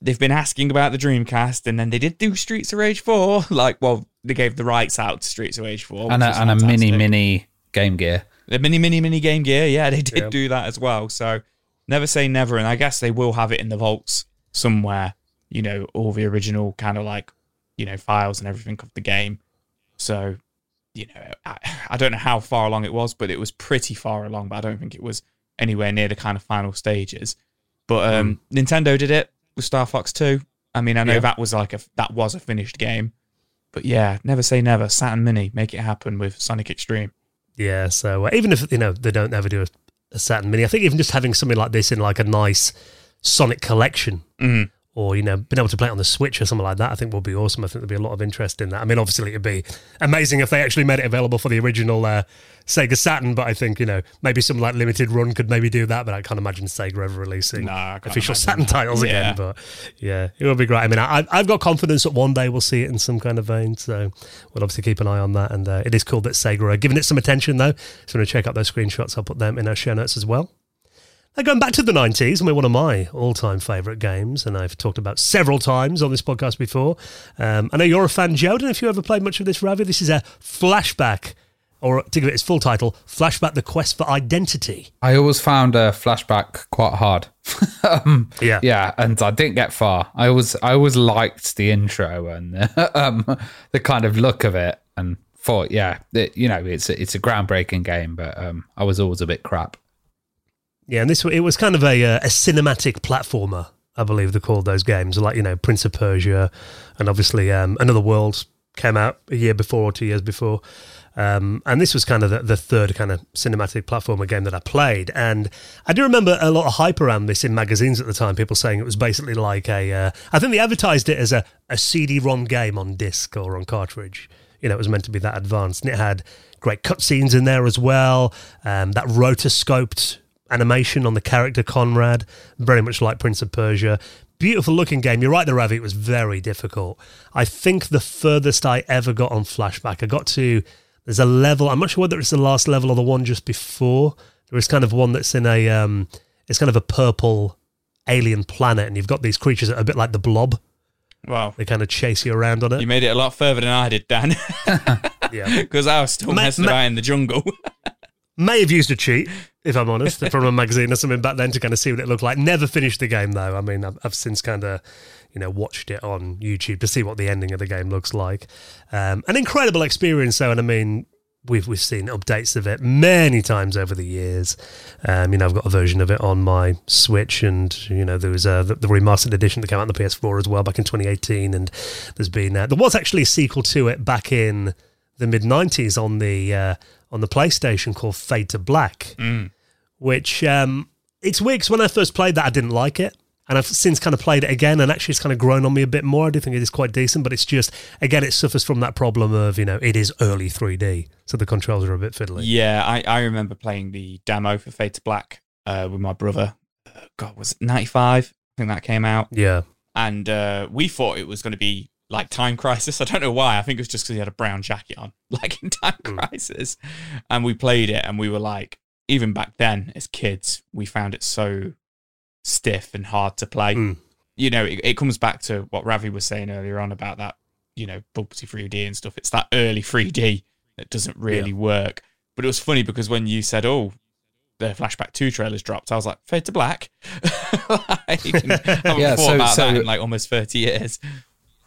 they've been asking about the Dreamcast, and then they did do Streets of Rage Four. Like, well, they gave the rights out to Streets of Rage Four,
and a, and a mini mini Game Gear.
The mini, mini, mini Game Gear. Yeah, they did
Yeah.
do that as well. So never say never. And I guess they will have it in the vaults somewhere, you know, all the original kind of like, you know, files and everything of the game. So, you know, I, I don't know how far along it was, but it was pretty far along, but I don't think it was anywhere near the kind of final stages. But um, Nintendo did it with Star Fox 2. I mean, I know
Yeah.
that was like a that was a finished game. But yeah, never say never. Saturn Mini, make it happen with Sonic X-treme.
Yeah, so uh, even if you know they don't ever do a, a Saturn Mini, I think even just having something like this in like a nice Sonic collection,
Mhm.
Or you know, being able to play it on the Switch or something like that, I think would be awesome. I think there'd be a lot of interest in that. I mean, obviously it'd be amazing if they actually made it available for the original uh, Sega Saturn, but I think you know maybe some like limited run could maybe do that, but I can't imagine Sega ever releasing
No,
official Saturn
that.
titles
Yeah.
again. But yeah, it would be great. I mean, I, I've got confidence that one day we'll see it in some kind of vein, so we'll obviously keep an eye on that. And uh, it is cool that Sega are giving it some attention, though. So, I'm going to check out those screenshots, I'll put them in our show notes as well. Going back to the 90s, and we're one of my all time favourite games, and I've talked about several times on this podcast before. Um, I know you're a fan, Joe. I don't know if you ever played much of this, Ravi. This is a flashback, or to give it its full title, Flashback The Quest for Identity.
I always found a flashback quite hard. um,
Yeah.
yeah, and I didn't get far. I always, I always liked the intro and um, the kind of look of it, and thought, yeah, it, you know, it's a, it's a groundbreaking game, but um, I was always a bit crap.
Yeah, and this it was kind of a uh, a cinematic platformer, I believe they called those games, like you know Prince of Persia, and obviously um, Another World came out a year before or two years before, um, and this was kind of the, the third kind of cinematic platformer game that I played, and I do remember a lot of hype around this in magazines at the time. People saying it was basically like a, uh, I think they advertised it as a a CD-ROM game on disc or on cartridge. You know, it was meant to be that advanced, and it had great cutscenes in there as well. Um, that rotoscoped animation on the character Conrad, very much like Prince of Persia. Beautiful looking game. You're right, the Ravi. It was very difficult. I think the furthest I ever got on Flashback, I got to. There's a level. I'm not sure whether it's the last level or the one just before. There is kind of one that's in a. Um, it's kind of a purple alien planet, and you've got these creatures that are a bit like the Blob.
Wow.
They kind of chase you around on it.
You made it a lot further than I did, Dan,
Yeah.
because I was still
Ma-
messing
ma-
about in the jungle.
May have used a cheat, if I'm honest, from a magazine or something back then to kind of see what it looked like. Never finished the game though. I mean, I've, I've since kind of, you know, watched it on YouTube to see what the ending of the game looks like. Um, an incredible experience though, and I mean, we've we've seen updates of it many times over the years. Um, you know, I've got a version of it on my Switch, and you know, there was the, the remastered edition that came out on the PS4 as well back in 2018, and there's been uh, there was actually a sequel to it back in the mid 90s on the uh, on the PlayStation called Fade to Black, which um, it's weird 'cause when I first played that I didn't like it. And I've since kind of played it again, and actually it's kind of grown on me a bit more. I do think it is quite decent, but it's just again it suffers from that problem of you know it is early 3D, so the controls are a bit fiddly.
yeah, I, I remember playing the demo for Fade to Black uh, with my brother. Uh, God, was it 95? I think that came out.
Yeah,
And uh, we thought it was going to be like Time Crisis. I don't know why. I think it was just because he had a brown jacket on, like in Time Crisis. And we played it, and we were like, even back then as kids, we found it so stiff and hard to play.
Mm.
You know, it, it comes back to what Ravi was saying earlier on about that, you know, bumpy 3D and stuff. It's that early 3D that doesn't really work. But it was funny because when you said, oh, the Flashback 2 trailers dropped, I was like, Fade to Black? like, I haven't
Yeah,
thought
so-
about
so-
that in like almost 30 years.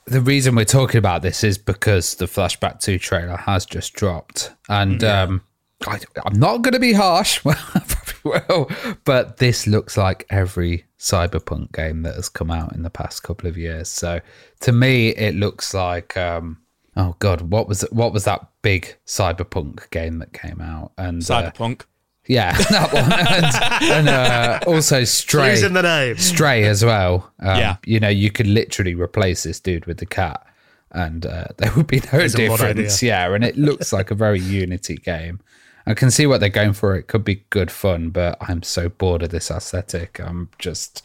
The reason we're talking about this is because the Flashback 2 trailer has just dropped. And um, I, I'm not going to be harsh, well, I probably will, but this looks like every Cyberpunk game that has come out in the past couple of years. So to me, it looks like. Um, oh God, what was what was that big Cyberpunk game that came out? And uh,
Cyberpunk.
Yeah, that one, and, and uh, also Stray.
In the name.
Stray as well. Um,
Yeah.
You know, you could literally replace this dude with the cat and uh, there would be no difference. Yeah. And it looks like a very Unity game. I can see what they're going for. It could be good fun, but I'm so bored of this aesthetic. I'm just,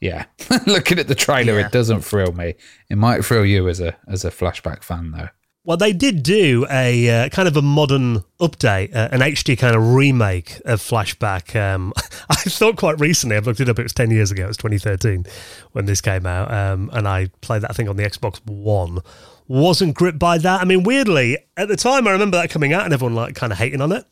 yeah. Looking at the trailer,
Yeah.
it doesn't thrill me. It might thrill you as a as a flashback fan, though.
Well, they did do a uh, kind of a modern update, uh, an HD kind of remake of Flashback. Um, I thought quite recently, I've looked it up, it was 10 years ago, it was 2013 when this came out. Um, and I played that, thing on the Xbox One. Wasn't gripped by that. I mean, weirdly, at the time, I remember that coming out and everyone like kind of hating on it.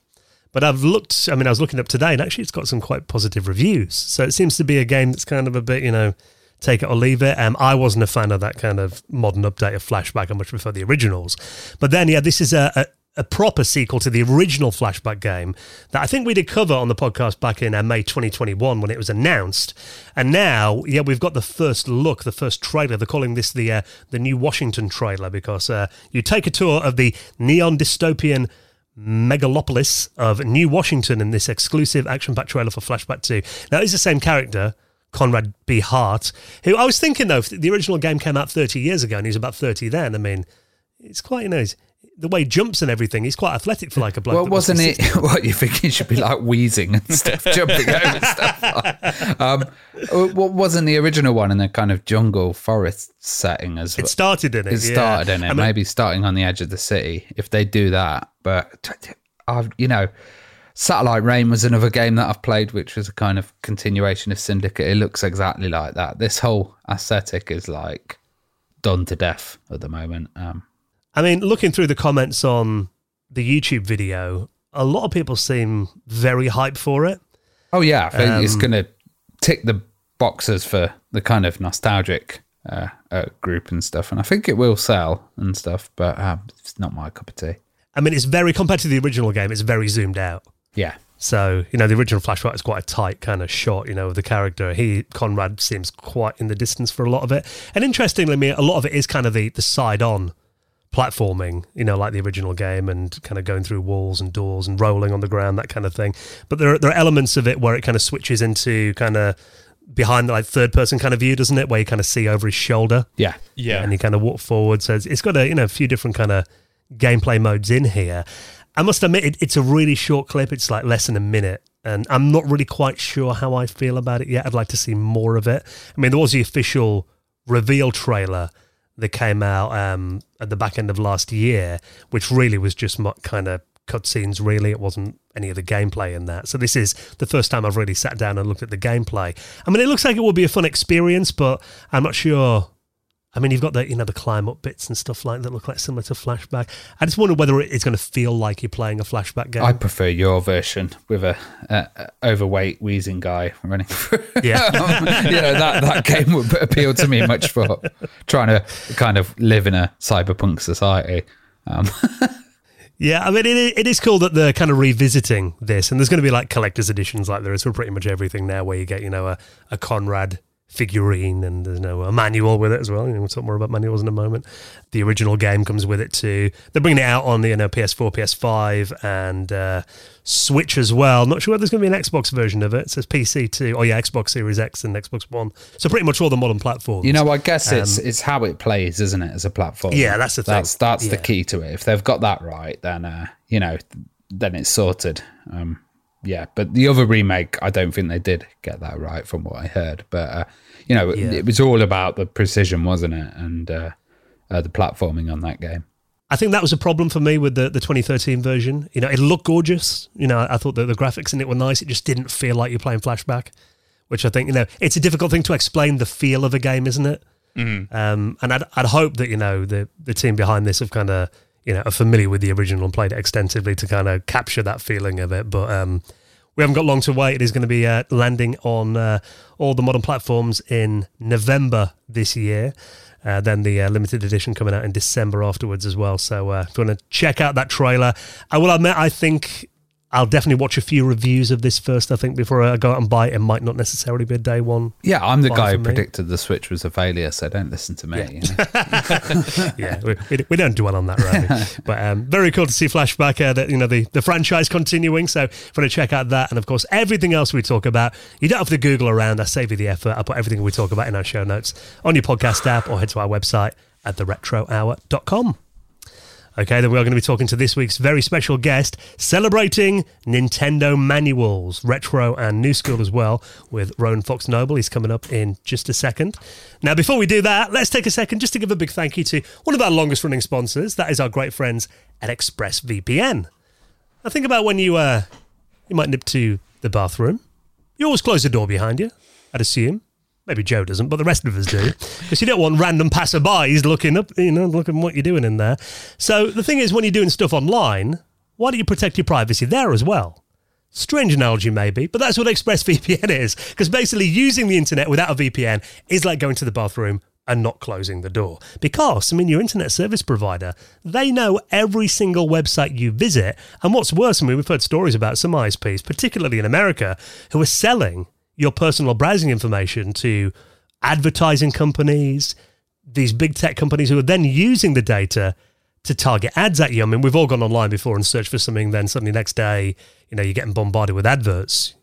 But I've looked, I mean, I was looking up today and actually it's got some quite positive reviews. So it seems to be a game that's kind of a bit, you know, take it or leave it. Um, I wasn't a fan of that kind of modern update of Flashback. I much prefer the originals. But then, yeah, this is a, a, a proper sequel to the original Flashback game that I think we did cover on the podcast back in uh, May 2021 when it was announced. And now, yeah, we've got the first look, the first trailer. They're calling this the uh, the new Washington trailer because uh, you take a tour of the neon dystopian megalopolis of New Washington in this exclusive action-packed trailer for Flashback 2. Now, it's the same character, Conrad B. Hart, who I was thinking, though, the original game came out 30 years ago and he was about 30 then, I mean, it's quite, you know, the way he jumps and everything, he's quite athletic for like a bloke.
Well,
that must be
wasn't it what you think it should be like wheezing and stuff, jumping over stuff? Um, what wasn't the original one in the kind of jungle forest setting as well?
It started in it.
It
yeah.
started in it,
I mean,
maybe starting on the edge of the city. If they do that, but I've you know, Satellite Reign was another game that I've played, which was a kind of continuation of Syndicate. It looks exactly like that. This whole aesthetic is like done to death at the moment. Um,
I mean, looking through the comments on the YouTube video, a lot of people seem very hyped for it.
Oh yeah, I think it's
Um,
going to tick the boxes for the kind of nostalgic uh, uh, group and stuff, and I think it will sell and stuff. But um, it's not my cup of tea.
I mean, it's very compared to the original game. It's very zoomed out.
Yeah,
So you know, the original Flashback is quite a tight kind of shot. You know, of the character. He Conrad seems quite in the distance for a lot of it. And interestingly, I mean, a lot of it is kind of the the side on platforming. You know, like the original game, and kind of going through walls and doors and rolling on the ground, that kind of thing. But there are, there are elements of it where it kind of switches into kind of behind the like third person kind of view, doesn't it? Where you kind of see over his shoulder
yeah,
Yeah.
and you kind of walk forward. So it's, it's got a you know a few different kind of gameplay modes in here. I must admit, it, it's a really short clip. It's like less than a minute, and I'm not really quite sure how I feel about it yet. I'd like to see more of it. I mean, there was the official reveal trailer that came out um, at the back end of last year, which really was just kind of cutscenes. Really, it wasn't any of the gameplay in that. So this is the first time I've really sat down and looked at the gameplay. I mean, it looks like it will be a fun experience, but I'm not sure. I mean, you've got the you know the climb up bits and stuff like that look like similar to Flashback. I just wonder whether it's going to feel like you're playing a Flashback game.
I prefer your version with a, a, a overweight wheezing guy running through.
Yeah.
Um, you know that that game would appeal to me much for trying to kind of live in a cyberpunk society. Um,
Yeah, I mean, it, it is cool that they're kind of revisiting this, and there's going to be like collector's editions like there is for pretty much everything now, where you get you know a, a Conrad figurine and there's no a manual with it as well. You know, we'll talk more about manuals in a moment. The original game comes with it too. They're bringing it out on the you know PS4, PS5, and uh, Switch as well. Not sure whether there's going to be an Xbox version of it. It says PC too. Oh yeah, Xbox Series X and Xbox One. So pretty much all the modern platforms.
you know, I guess it's it's how it plays, isn't it, as a platform?
Um, Yeah, that's the thing.
That's that's the key to it. If they've got that right, then uh, you know, then it's sorted. Um, yeah, but the other remake, I don't think they did get that right from what I heard. But uh, you know,
Yeah.
it was all about the precision, wasn't it, and uh, uh, the platforming on that game.
I think that was a problem for me with the, the 2013 version. You know, it looked gorgeous. You know, I thought that the graphics in it were nice. It just didn't feel like you're playing Flashback, which I think, you know, it's a difficult thing to explain the feel of a game, isn't it? Um, and I'd, I'd hope that, you know, the, the team behind this have kind of, you know, are familiar with the original and played it extensively to kind of capture that feeling of it. But um, we haven't got long to wait. It is going to be uh, landing on uh, all the modern platforms in November this year. Uh, then the uh, limited edition coming out in December afterwards as well. So uh, if you want to check out that trailer, I will admit I think I'll definitely watch a few reviews of this first. I think before I go out and buy it, it might not necessarily be a day one.
Yeah, I'm the guy who predicted the Switch was a failure, so don't listen to me. you know?
yeah, we, we, we don't dwell on that, right? but um, very cool to see Flashback, uh, that you know the, the franchise continuing. So if you want to check out that, and of course everything else we talk about, you don't have to Google around. I save you the effort. I put everything we talk about in our show notes on your podcast app, or head to our website at theretrohour.com. Okay, then we are going to be talking to this week's very special guest, celebrating Nintendo manuals, retro and new school as well, with Rowan Fox Noble. He's coming up in just a second. Now, before we do that, let's take a second just to give a big thank you to one of our longest running sponsors. That is our great friends at ExpressVPN. Now, think about when you uh, you might nip to the bathroom. You always close the door behind you, I'd assume. Maybe Joe doesn't, but the rest of us do. Because you don't want random passerbys looking up, you know, looking what you're doing in there. So the thing is, when you're doing stuff online, why don't you protect your privacy there as well? Strange analogy, maybe, but that's what ExpressVPN is. Because basically, using the internet without a VPN is like going to the bathroom and not closing the door. Because, I mean, your internet service provider, they know every single website you visit. And what's worse, I mean, we've heard stories about some ISPs, particularly in America, who are selling your personal browsing information to advertising companies, these big tech companies who are then using the data to target ads at you. I mean, we've all gone online before and searched for something, then suddenly next day, you know, you're getting bombarded with adverts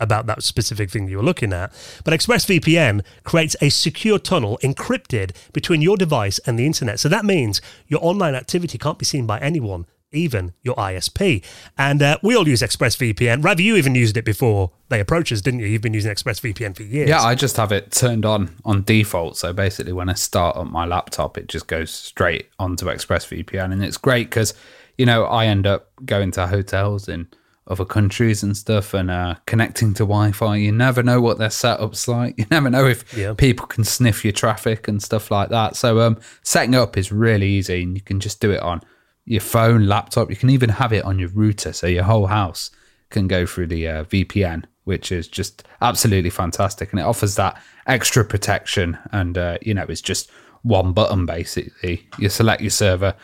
about that specific thing you were looking at. But ExpressVPN creates a secure tunnel encrypted between your device and the internet. So that means your online activity can't be seen by anyone, even your ISP. And uh, we all use ExpressVPN. Ravi, you even used it before they approached us, didn't you? You've been using ExpressVPN for years.
Yeah, I just have it turned on on default. So basically, when I start up my laptop, it just goes straight onto ExpressVPN, and it's great because you know I end up going to hotels in other countries and stuff, and uh, connecting to Wi-Fi. You never know what their setup's like. You never know if
Yeah.
people can sniff your traffic and stuff like that. So um, setting up is really easy, and you can just do it on your phone, laptop. You can even have it on your router, so your whole house can go through the uh, VPN, which is just absolutely fantastic, and it offers that extra protection. And uh, you know, it's just one button basically. You select your server,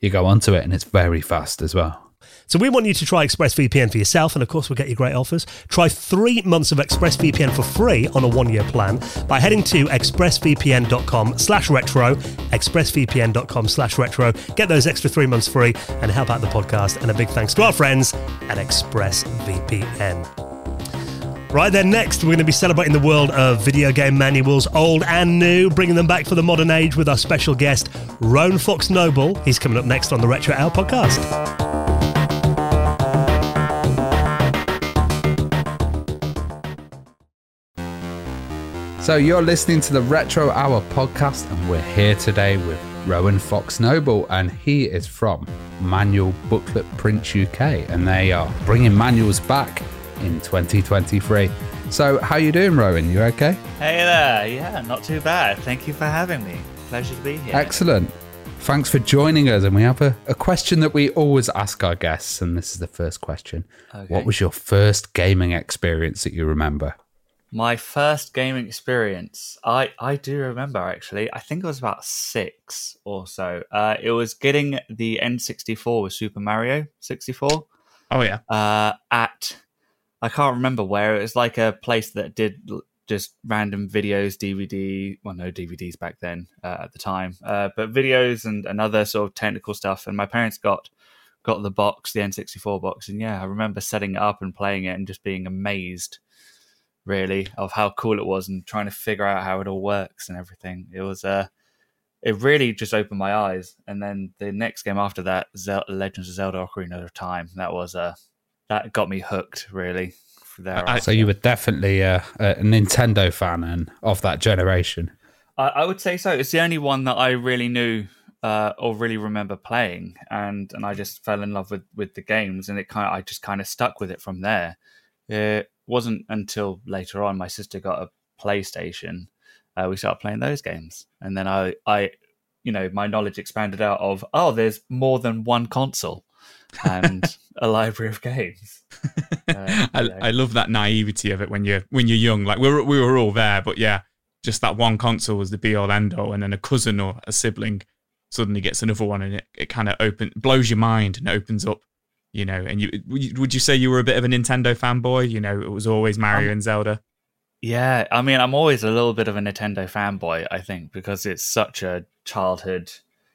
you go onto it, and it's very fast as well.
So we want you to try ExpressVPN for yourself, and of course, we'll get you great offers. Try three months of ExpressVPN for free on a one-year plan by heading to expressvpn.com slash retro, expressvpn.com slash retro. Get those extra three months free and help out the podcast. And a big thanks to our friends at ExpressVPN. Right then, next, we're going to be celebrating the world of video game manuals, old and new, bringing them back for the modern age with our special guest, Rowan Fox Noble. He's coming up next on the Retro Hour podcast.
So you're listening to the Retro Hour podcast, and we're here today with Rowan Fox Noble, and he is from Manual Booklet Print UK, and they are bringing manuals back in 2023. So how are you doing, Rowan? You okay?
Hey there, yeah, not too bad. Thank you for having me. Pleasure to be here.
Excellent. Thanks for joining us. And we have a, a question that we always ask our guests, and this is the first question.
Okay.
What was your first gaming experience that you remember?
My first gaming experience, I I do remember actually. I think it was about six or so. Uh, it was getting the N64 with Super Mario 64
Oh yeah.
uh, at I can't remember where. It was like a place that did just random videos, DVD. Well, no DVDs back then uh, at the time, uh, but videos and, and other sort of technical stuff. And my parents got got the box, the N64 box, and yeah, I remember setting it up and playing it and just being amazed, really, of how cool it was and trying to figure out how it all works and everything. It was uh it really just opened my eyes. And then the next game after that, Zel- Legends of Zelda: Ocarina of Time, that was uh that got me hooked really. There,
So you were definitely a, a Nintendo fan and of that generation.
I, I would say so. It's the only one that I really knew uh, or really remember playing, and and I just fell in love with with the games, and it kind of I just kind of stuck with it from there. It wasn't until later on my sister got a PlayStation, uh, we started playing those games, and then I I you know my knowledge expanded out of oh there's more than one console and a library of games. Uh,
I,
you know.
I love that naivety of it when you're when you're young. Like we were we were all there, but yeah, just that one console was the be all end all, and then a cousin or a sibling suddenly gets another one, and it, it kind of open blows your mind and opens up, you know. And you would you say you were a bit of a Nintendo fanboy? You know, it was always Mario um, and Zelda.
Yeah, I mean, I'm always a little bit of a Nintendo fanboy. I think because it's such a childhood,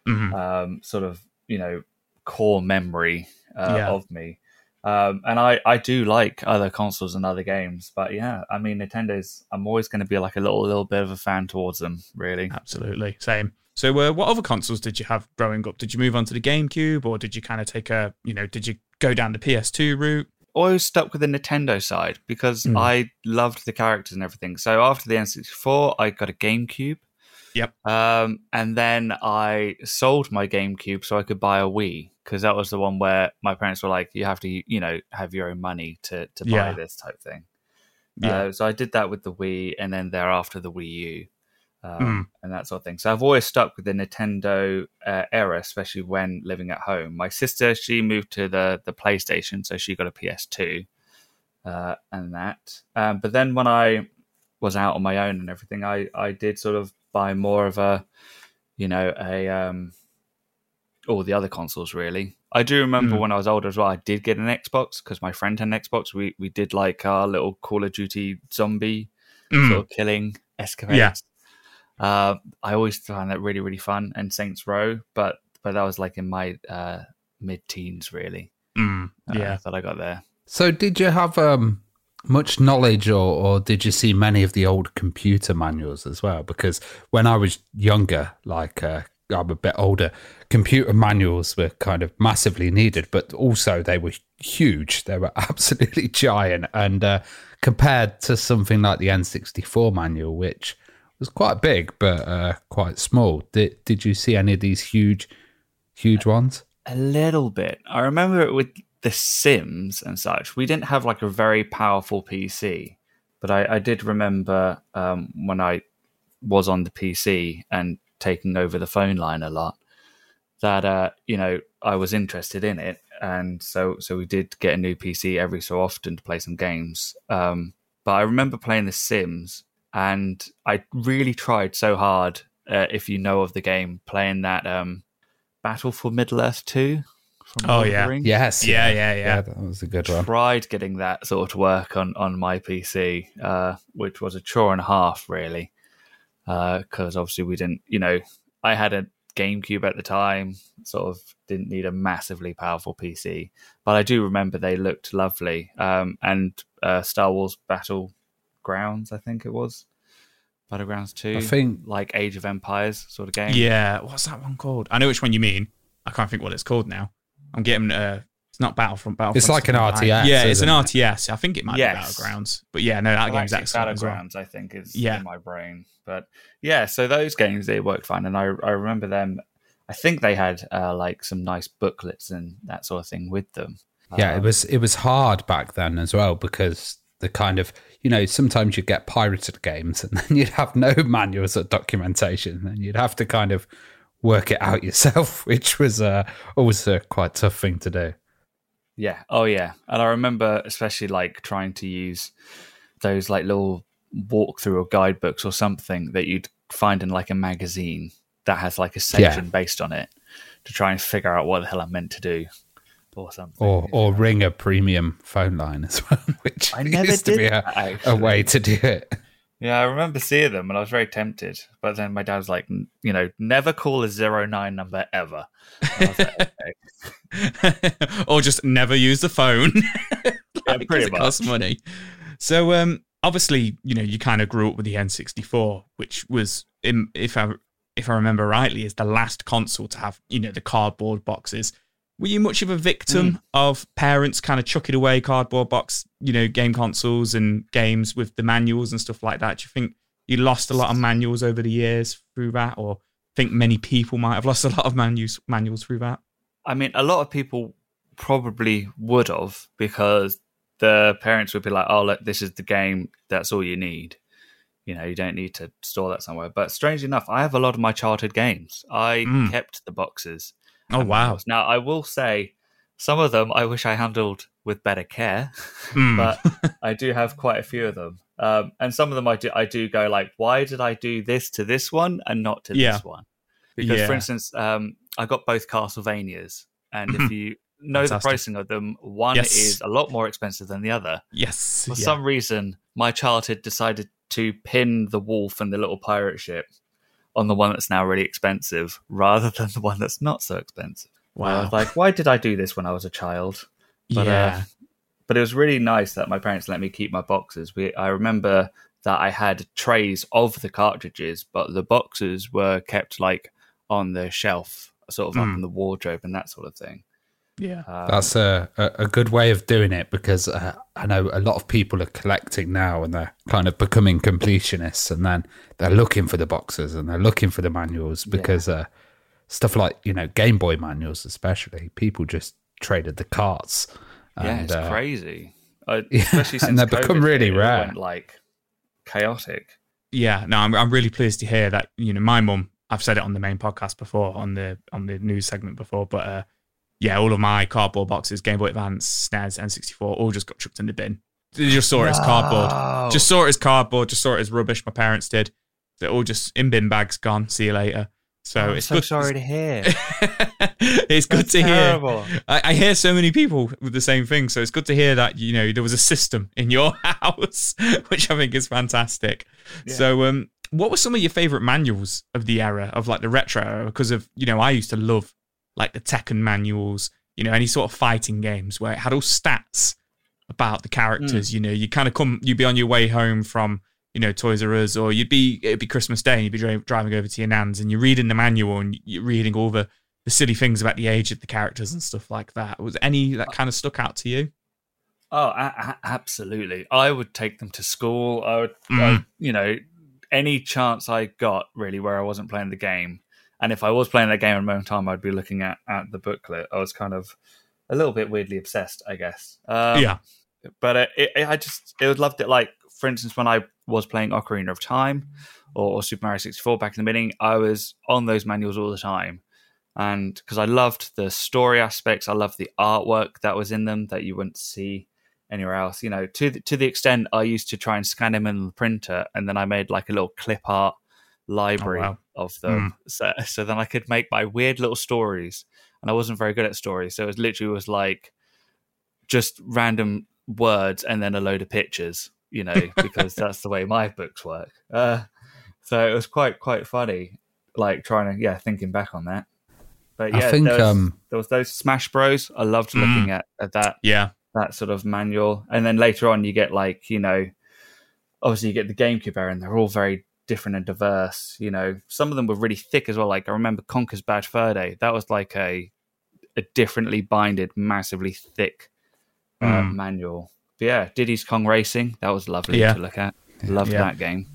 mm-hmm. um, sort of you know core memory uh, yeah. of me. Um, and I, I do like other consoles and other games, but yeah, I mean Nintendo's. I'm always going to be like a little little bit of a fan towards them, really.
Absolutely, same. So, uh, what other consoles did you have growing up? Did you move on to the GameCube, or did you kind of take a, you know, did you go down the PS2 route?
Always stuck with the Nintendo side because mm. I loved the characters and everything. So after the N64, I got a GameCube.
Yep.
Um, and then I sold my GameCube so I could buy a Wii because that was the one where my parents were like, "You have to, you know, have your own money to to buy yeah. this type thing." Yeah. Uh, so I did that with the Wii, and then thereafter the Wii U, um, mm. and that sort of thing. So I've always stuck with the Nintendo uh, era, especially when living at home. My sister, she moved to the the PlayStation, so she got a PS2, uh, and that. Um, but then when I was out on my own and everything, I I did sort of buy more of a, you know, a um, all the other consoles really. I do remember mm. when I was older as well. I did get an Xbox because my friend had an Xbox. We we did like our little Call of Duty zombie mm. sort of killing escapades. Yeah. Uh, I always found that really really fun and Saints Row, but but that was like in my uh, mid teens really.
Mm.
Uh,
yeah,
that I got there.
So did you have um much knowledge or, or did you see many of the old computer manuals as well because when i was younger like uh, I'm a bit older, computer manuals were kind of massively needed, but also they were huge. They were absolutely giant. And uh, compared to something like the N64 manual, which was quite big but uh, quite small, did, did you see any of these huge, huge ones?
A little bit. I remember it with The Sims and such. We didn't have like a very powerful PC, but I, I did remember um, when I was on the PC and taking over the phone line a lot that uh, you know I was interested in it, and so so we did get a new PC every so often to play some games. Um, but I remember playing The Sims, and I really tried so hard. Uh, if you know of the game, playing that um, Battle for Middle Earth two.
oh yeah,
yes,
yeah, yeah, yeah, yeah.
That was a good one.
Tried getting that sort of work on on my PC, uh, which was a chore and a half, really because uh, obviously we didn't, you know, I had a GameCube at the time, sort of didn't need a massively powerful PC, but I do remember they looked lovely. Um, and uh, Star Wars Battlegrounds, I think it was Battlegrounds Two.
I think
like Age of Empires sort of game.
Yeah, what's that one called? I know which one you mean. I can't think what it's called now. I'm getting uh, it's not Battlefront. Battlefront.
It's like an RTS.
Yeah, it's an RTS. I think it might yes. be Battlegrounds. But yeah, no, that
Galactic
game's excellent.
Battlegrounds, well. I think, is yeah. in my brain. But yeah, so those games they worked fine, and I I remember them. I think they had uh, like some nice booklets and that sort of thing with them.
Yeah, um, it was it was hard back then as well because the kind of you know sometimes you get pirated games and then you'd have no manuals or documentation and you'd have to kind of work it out yourself, which was uh, always a quite tough thing to do.
Yeah. Oh, yeah. And I remember especially like trying to use those like little walkthrough or guidebooks or something that you'd find in like a magazine that has like a section yeah. based on it to try and figure out what the hell I'm meant to do or something.
Or or ring a premium phone line as well, which I never used to be a, a way to do it.
Yeah, I remember seeing them and I was very tempted. But then my dad was like, you know, never call a zero nine number ever. Like,
okay. or just never use the phone. like, yeah, pretty much. It costs money. So um, obviously, you know, you kind of grew up with the N64, which was, in, if I if I remember rightly, is the last console to have, you know, the cardboard boxes were you much of a victim mm. of parents kind of chucking away cardboard box, you know, game consoles and games with the manuals and stuff like that? Do you think you lost a lot of manuals over the years through that, or think many people might have lost a lot of manuals manuals through that?
I mean, a lot of people probably would have because the parents would be like, "Oh, look, this is the game. That's all you need." You know, you don't need to store that somewhere. But strangely enough, I have a lot of my childhood games. I mm. kept the boxes
Oh wow!
Now I will say some of them I wish I handled with better care, mm. but I do have quite a few of them. Um, and some of them I do I do go like, why did I do this to this one and not to
Yeah.
this one? Because
Yeah.
for instance, um, I got both Castlevanias, and if you know the pricing of them, one
Yes.
is a lot more expensive than the other.
Yes.
For
yeah.
some reason, my childhood decided to pin the wolf and the little pirate ship on the one that's now really expensive rather than the one that's not so expensive.
Wow.
like, why did I do this when I was a child? But,
yeah.
uh, but it was really nice that my parents let me keep my boxes. We, I remember that I had trays of the cartridges, but the boxes were kept like on the shelf, sort of up
Mm.
in the wardrobe and that sort of thing.
Yeah.
Um,
That's a, a, a good way of doing it because uh, I know a lot of people are collecting now and they're kind of becoming completionists and then they're looking for the boxes and they're looking for the manuals because uh, stuff like, you know, Game Boy manuals, especially, people just traded the carts.
yeah, it's
uh,
crazy. Uh,
Yeah,
especially since
and they've become really
hit,
rare.
went, like chaotic.
Yeah, no, I'm, I'm really pleased to hear that. You know, my mum. I've said it on the main podcast before, on the on the news segment before, but uh, yeah, all of my cardboard boxes, Game Boy Advance, SNES, N64, all just got chucked in the bin. They just saw it as cardboard. Just saw it as cardboard. Just saw it as rubbish. My parents did. They're all just in bin bags, gone. See you later. So
I'm
it's
so
good.
sorry to hear.
it's good to
terrible.
hear. I, I hear so many people with the same thing, so it's good to hear that you know there was a system in your house, which I think is fantastic.
Yeah.
So, um, what were some of your favorite manuals of the era of like the retro era? Because of you know, I used to love like the Tekken manuals, you know, any sort of fighting games where it had all stats about the characters.
Hmm.
You know, you kind of come, you'd be on your way home from you know Toys R Us, or you'd be it'd be Christmas Day, and you'd be dri- driving over to your nan's, and you're reading the manual and you're reading all the the silly things about the age of the characters and stuff like that. Was any that kind of stuck out to you?
Oh, a- a- absolutely. I would take them to school. I would,
Mm.
I- you know, any chance I got really where I wasn't playing the game. And if I was playing that game at a moment time, I'd be looking at, at the booklet. I was kind of a little bit weirdly obsessed, I guess. Um,
yeah,
But it, it, I just, it was loved it. Like, for instance, when I was playing Ocarina of Time or, or Super Mario 64 back in the beginning, I was on those manuals all the time. And because I loved the story aspects, I loved the artwork that was in them that you wouldn't see anywhere else. You know, to the, to the extent I used to try and scan them in the printer, and then I made like a little clip art library
Oh, wow.
Of them, so so then I could make my weird little stories. And I wasn't very good at stories, so it was literally was like just random words and then a load of pictures. You know, because that's the way my books work. Uh, so it was quite quite funny, like trying to yeah thinking back on that. But
I
yeah,
think,
there, was,
um,
there was those Smash Bros. I loved
Mm.
looking at, at that
yeah,
that sort of manual. And then later on, you get like, you know, obviously you get the GameCube era, and they're all very different and diverse. You know, some of them were really thick as well. Like I remember Conker's Bad Fur Day. That was like a a differently binded, massively thick uh,
Mm.
manual. But yeah, Diddy's Kong Racing. That was lovely
Yeah.
to look at. Loved
Yeah.
that game.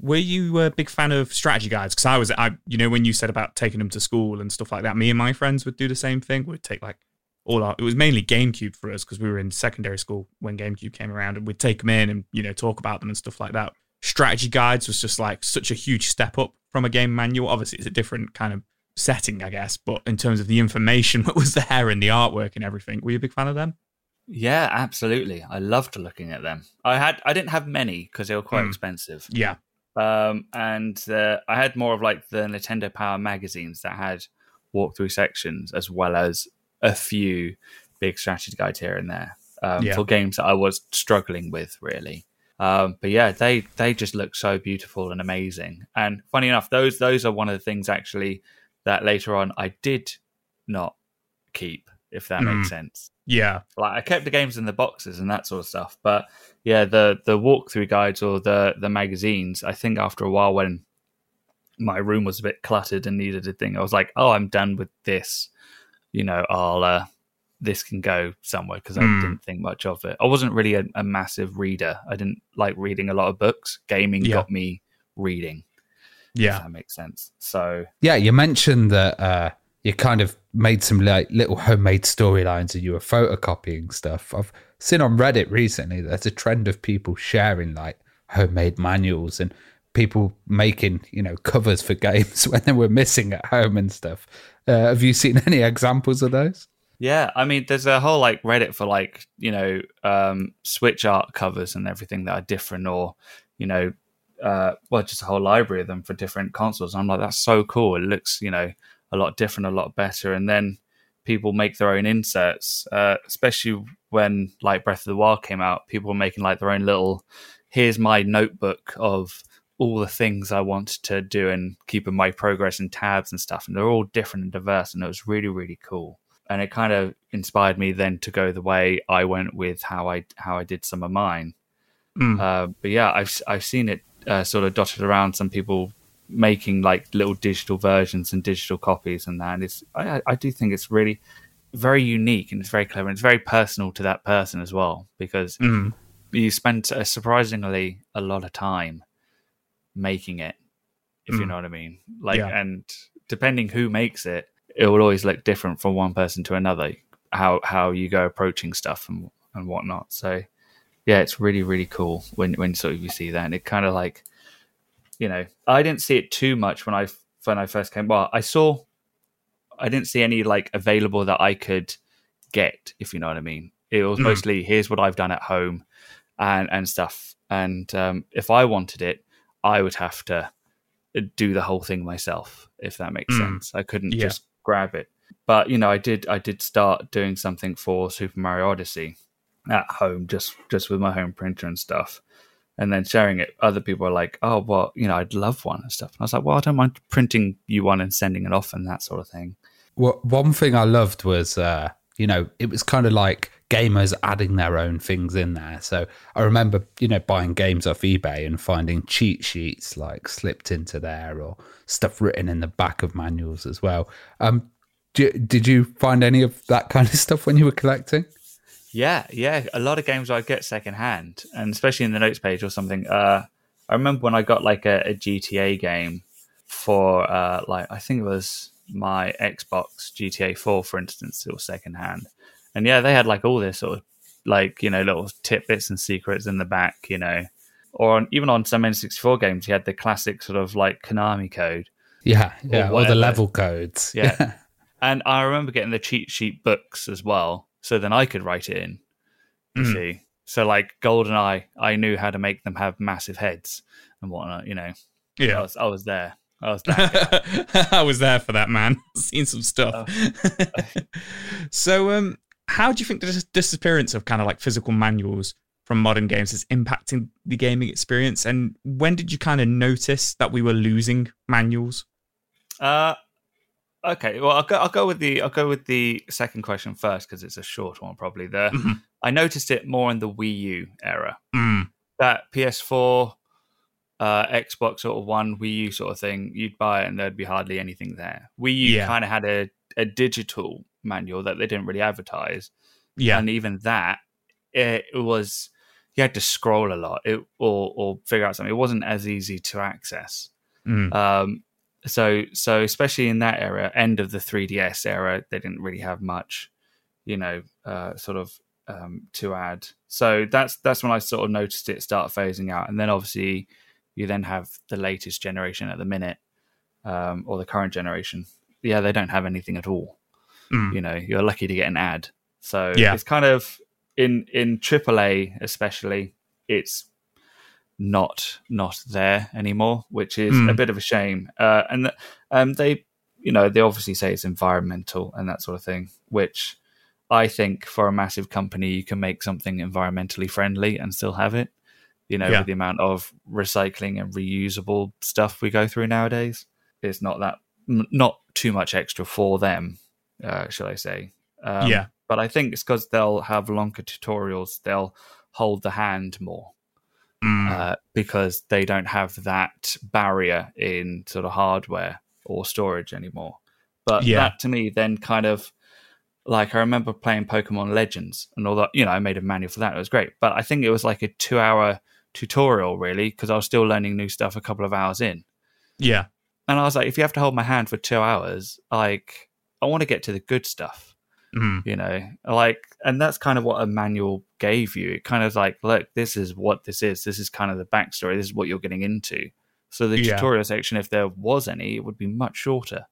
Were you a big fan of strategy guides? Because I was, I you know, when you said about taking them to school and stuff like that, me and my friends would do the same thing. We'd take like all our. It was mainly GameCube for us because we were in secondary school when GameCube came around, and we'd take them in and you know talk about them and stuff like that. Strategy guides was just like such a huge step up from a game manual. Obviously, it's a different kind of setting, I guess, but in terms of the information that was there and the artwork and everything, were you a big fan of them?
Yeah, absolutely. I loved looking at them. I had I didn't have many because they were quite
Mm.
expensive.
Yeah,
um, and uh, I had more of like the Nintendo Power magazines that had walkthrough sections as well as a few big strategy guides here and there um,
Yeah.
for games that I was struggling with really. Um, but yeah, they they just look so beautiful and amazing. And funny enough, those those are one of the things actually that later on I did not keep, if that
Mm.
makes sense
yeah,
like I kept the games in the boxes and that sort of stuff. But yeah, the the walkthrough guides or the the magazines, I think after a while when my room was a bit cluttered and needed a thing, I was like, oh, I'm done with this. You know, I'll uh, this can go somewhere because I
Hmm.
didn't think much of it. I wasn't really a, a massive reader. I didn't like reading a lot of books. Gaming
Yeah.
got me reading.
Yeah,
that makes sense. So
Yeah, you mentioned that uh, you kind of made some like little homemade storylines and you were photocopying stuff. I've seen on Reddit recently there's a trend of people sharing like homemade manuals and people making you know covers for games when they were missing at home and stuff. Uh, have you seen any examples of those?
Yeah, I mean, there's a whole like Reddit for like you know um, Switch art covers and everything that are different, or you know, uh, well, just a whole library of them for different consoles. I'm like, that's so cool. It looks you know a lot different, a lot better, and then people make their own inserts, uh, especially when like Breath of the Wild came out. People were making like their own little. Here's my notebook of all the things I want to do and keeping my progress in tabs and stuff, and they're all different and diverse, and it was really really cool and it kind of inspired me then to go the way I went with how I how I did some of mine.
Mm.
Uh, but yeah, I've I've seen it uh, sort of dotted around. Some people making like little digital versions and digital copies and that. And it's I, I do think it's really very unique and it's very clever and it's very personal to that person as well because
Mm.
you spent a surprisingly a lot of time making it, if you
Mm.
know what I mean. Like,
Yeah.
and depending who makes it, it will always look different from one person to another. How how you go approaching stuff and and whatnot. So, yeah, it's really really cool when when sort of you see that. And it kind of like, you know, I didn't see it too much when I when I first came. Well, I saw, I didn't see any like available that I could get, if you know what I mean. It was
Mm.
mostly here's what I've done at home, and and stuff. And um, if I wanted it, I would have to do the whole thing myself, if that makes
Mm.
sense. I couldn't
Yeah.
just grab it. But you know, I did. I did start doing something for Super Mario Odyssey at home, just just with my home printer and stuff, and then sharing it. Other people are like, "Oh, well, you know, I'd love one and stuff." And I was like, "Well, I don't mind printing you one and sending it off and that sort of thing."
What one thing I loved was, uh, you know, it was kind of like gamers adding their own things in there. So I remember, you know, buying games off eBay and finding cheat sheets like slipped into there or stuff written in the back of manuals as well. Um, do, did you find any of that kind of stuff when you were collecting?
Yeah, yeah. A lot of games I get secondhand, and especially in the notes page or something. Uh, I remember when I got like a, a GTA game for uh, like I think it was my Xbox GTA Four, for instance, it was secondhand, and yeah, they had like all this sort of like you know little tidbits and secrets in the back, you know, or on, even on some N64 games, you had the classic sort of like Konami code.
Yeah, yeah, or, the level codes.
Yeah. And I remember getting the cheat sheet books as well, so then I could write it in. You
Mm.
see, so like GoldenEye, I knew how to make them have massive heads and whatnot. You know, I
Yeah.
was, I was there. I was.
I was there for that, man. Seen some stuff. so, um, how do you think the dis- disappearance of kind of like physical manuals from modern games is impacting the gaming experience? And when did you kind of notice that we were losing manuals?
Uh, okay. Well, I'll go. I'll go with the. I'll go with the second question first because it's a short one, probably. The
Mhm.
I noticed it more in the Wii U era.
Mm.
That PS4, uh, Xbox sort of one, Wii U sort of thing. You'd buy it and there'd be hardly anything there. Wii U
Yeah.
kind of had a a digital manual that they didn't really advertise.
Yeah.
and even that it was you had to scroll a lot. It, or or figure out something. It wasn't as easy to access.
Mm.
um so so especially in that era end of the 3ds era they didn't really have much you know uh sort of um to add. So that's that's when i sort of noticed it start phasing out. And then obviously you then have the latest generation at the minute um or the current generation. Yeah they don't have anything at all
Mm.
you know you're lucky to get an ad so
Yeah.
it's kind of in in AAA especially it's not not there anymore which is
Mm.
a bit of a shame uh, and um they you know they obviously say it's environmental and that sort of thing which I think for a massive company you can make something environmentally friendly and still have it you know
Yeah.
with the amount of recycling and reusable stuff we go through nowadays it's not that m- not too much extra for them uh, shall I say um,
Yeah.
but I think it's because they'll have longer tutorials. They'll hold the hand more
Mm.
uh, because they don't have that barrier in sort of hardware or storage anymore. But
Yeah.
that to me then kind of like I remember playing Pokemon Legends and all that. You know, I made a manual for that. It was great, but I think it was like a two-hour tutorial really because I was still learning new stuff a couple of hours in.
yeah.
And I was like, if you have to hold my hand for two hours, like I want to get to the good stuff
Mm.
you know like and that's kind of what a manual gave you it kind of like look this is what this is this is kind of the backstory this is what you're getting into so the
Yeah.
tutorial section if there was any it would be much shorter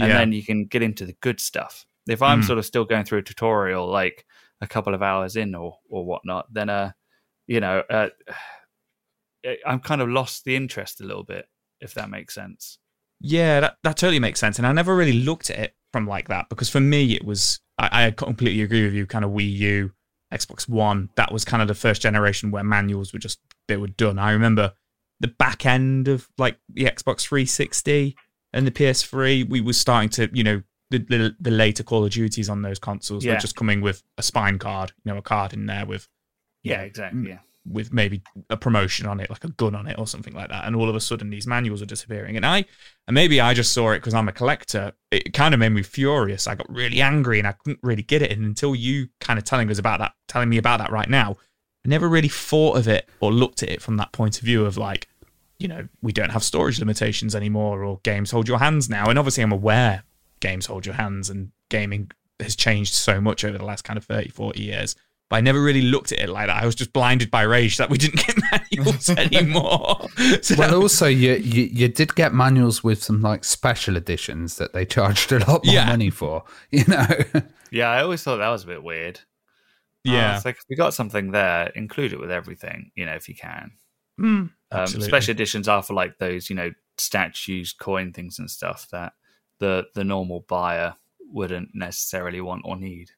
and
Yeah.
then you can get into the good stuff If I'm
Mm.
sort of still going through a tutorial, like a couple of hours in or or whatnot, then uh, you know, uh, I'm kind of lost the interest a little bit, if that makes sense.
Yeah, that, that totally makes sense. And I never really looked at it from like that because for me, it was, I, I completely agree with you, kind of Wii U, Xbox One. That was kind of the first generation where manuals were just, they were done. I remember the back end of like the Xbox 360 and the PS3, we were starting to, you know, the, the, the later Call of Duties on those consoles
Yeah.
were just coming with a spine card, you know, a card in there with
Yeah, exactly. Yeah.
With maybe a promotion on it, like a gun on it or something like that. And all of a sudden, these manuals are disappearing. And I, and maybe I just saw it because I'm a collector. It kind of made me furious. I got really angry and I couldn't really get it. And until you kind of telling us about that, telling me about that right now, I never really thought of it or looked at it from that point of view of like, you know, we don't have storage limitations anymore or games hold your hands now. And obviously, I'm aware games hold your hands and gaming has changed so much over the last kind of 30, 40 years. But I never really looked at it like that. I was just blinded by rage that we didn't get manuals anymore. So
Well,
that-
also you, you you did get manuals with some like special editions that they charged a lot more
Yeah.
money for. You know,
Yeah, I always thought that was a bit weird.
yeah.
Uh, it's like if we got something there, include it with everything, you know, if you can.
Mm,
Um,
absolutely.
special editions are for like those, you know, statues, coin things, and stuff that the the normal buyer wouldn't necessarily want or need.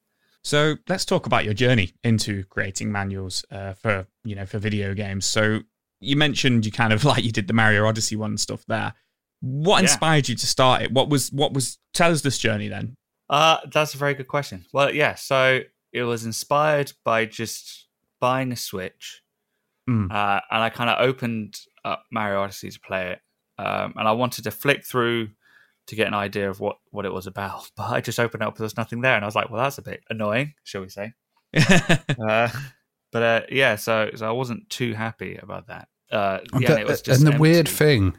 So let's talk about your journey into creating manuals uh, for you know for video games. So you mentioned you kind of like you did the Mario Odyssey one and stuff there. What
Yeah.
inspired you to start it? What was what was tell us this journey then?
Uh, that's a very good question. Well, yeah, so it was inspired by just buying a Switch,
Mm.
uh, and I kind of opened up Mario Odyssey to play it, um, and I wanted to flick through to get an idea of what what it was about. But I just opened it up, there was nothing there, and I was like, "Well, that's a bit annoying, shall we say?" uh, but uh, yeah, so so I wasn't too happy about that. Uh, yeah, and, it was just
and the weird thing,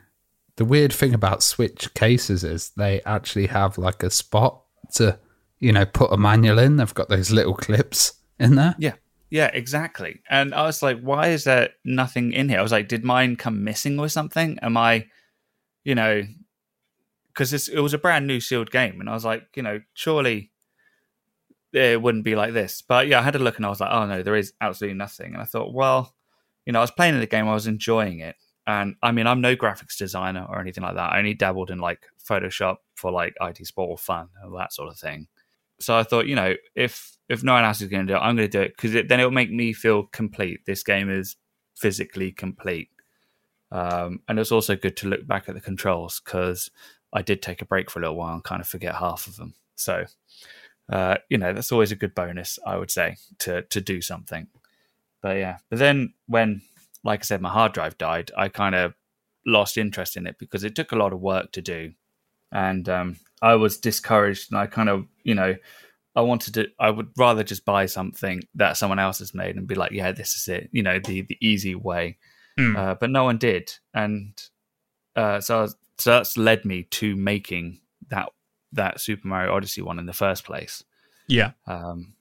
the weird thing about Switch cases is they actually have like a spot to, you know, put a manual in. They've got those little clips in there.
Yeah. Yeah, exactly. And I was like, why is there nothing in here? I was like, did mine come missing or something? Am I, you know, because it was a brand new sealed game. And I was like, you know, surely it wouldn't be like this. But yeah, I had a look and I was like, oh no, there is absolutely nothing. And I thought, well, you know, I was playing the game, I was enjoying it. And I mean, I'm no graphics designer or anything like that. I only dabbled in like Photoshop for like IT sport or fun and that sort of thing. So I thought, you know, if if no one else is going to do it, I'm going to do it because it, then it'll make me feel complete. This game is physically complete, um, and it's also good to look back at the controls because I did take a break for a little while and kind of forget half of them. So, uh, you know, that's always a good bonus, I would say, to to do something. But yeah, but then when, like I said, my hard drive died, I kind of lost interest in it because it took a lot of work to do, and um, I was discouraged, and I kind of, you know, I wanted to. I would rather just buy something that someone else has made and be like, "Yeah, this is it," you know, the the easy way.
Mm.
Uh, but no one did, and uh, so I was, so that's led me to making that that Super Mario Odyssey one in the first place.
yeah,
Um,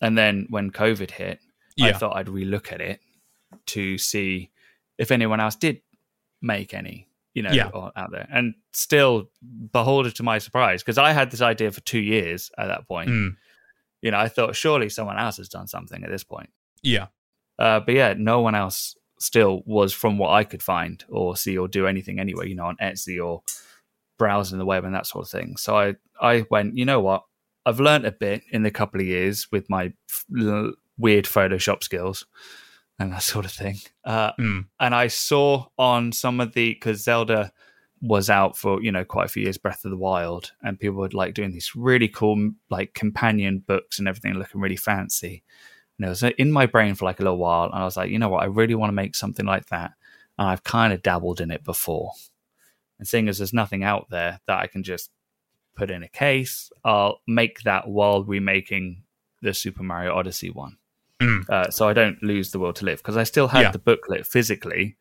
and then when COVID hit, I thought I'd relook at it to see if anyone else did make any, you know,
Yeah.
out there. And still, beholder to my surprise, because I had this idea for two years at that point.
Mm.
You know, I thought surely someone else has done something at this point.
yeah.
Uh, but yeah, no one else still was from what I could find or see or do anything anyway, you know, on Etsy or browsing the web and that sort of thing. So I, I went, you know what? I've learned a bit in the couple of years with my f- l- weird Photoshop skills and that sort of thing. Uh,
Mm.
and I saw on some of the, because Zelda was out for, you know, quite a few years, Breath of the Wild, and people were like doing these really cool, like companion books and everything looking really fancy. And it was in my brain for like a little while. And I was like, you know what? I really want to make something like that. And I've kind of dabbled in it before. And seeing as there's nothing out there that I can just put in a case, I'll make that while remaking the Super Mario Odyssey one.
Mm.
Uh, so I don't lose the will to live because I still had
Yeah.
the booklet physically.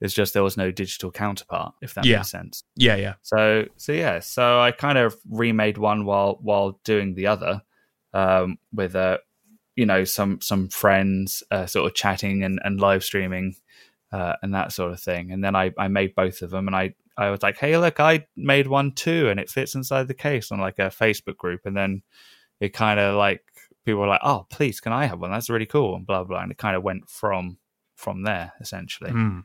It's just there was no digital counterpart, if that
Yeah.
makes sense.
Yeah, yeah.
So so yeah, so I kind of remade one while while doing the other, um, with uh, you know some some friends uh, sort of chatting and, and live streaming, uh, and that sort of thing. And then I I made both of them, and I I was like, hey look, I made one too, and it fits inside the case on like a Facebook group. And then it kind of like people were like, "Oh, please, can I have one? That's really cool," and blah blah, and it kind of went from from there essentially.
Mm.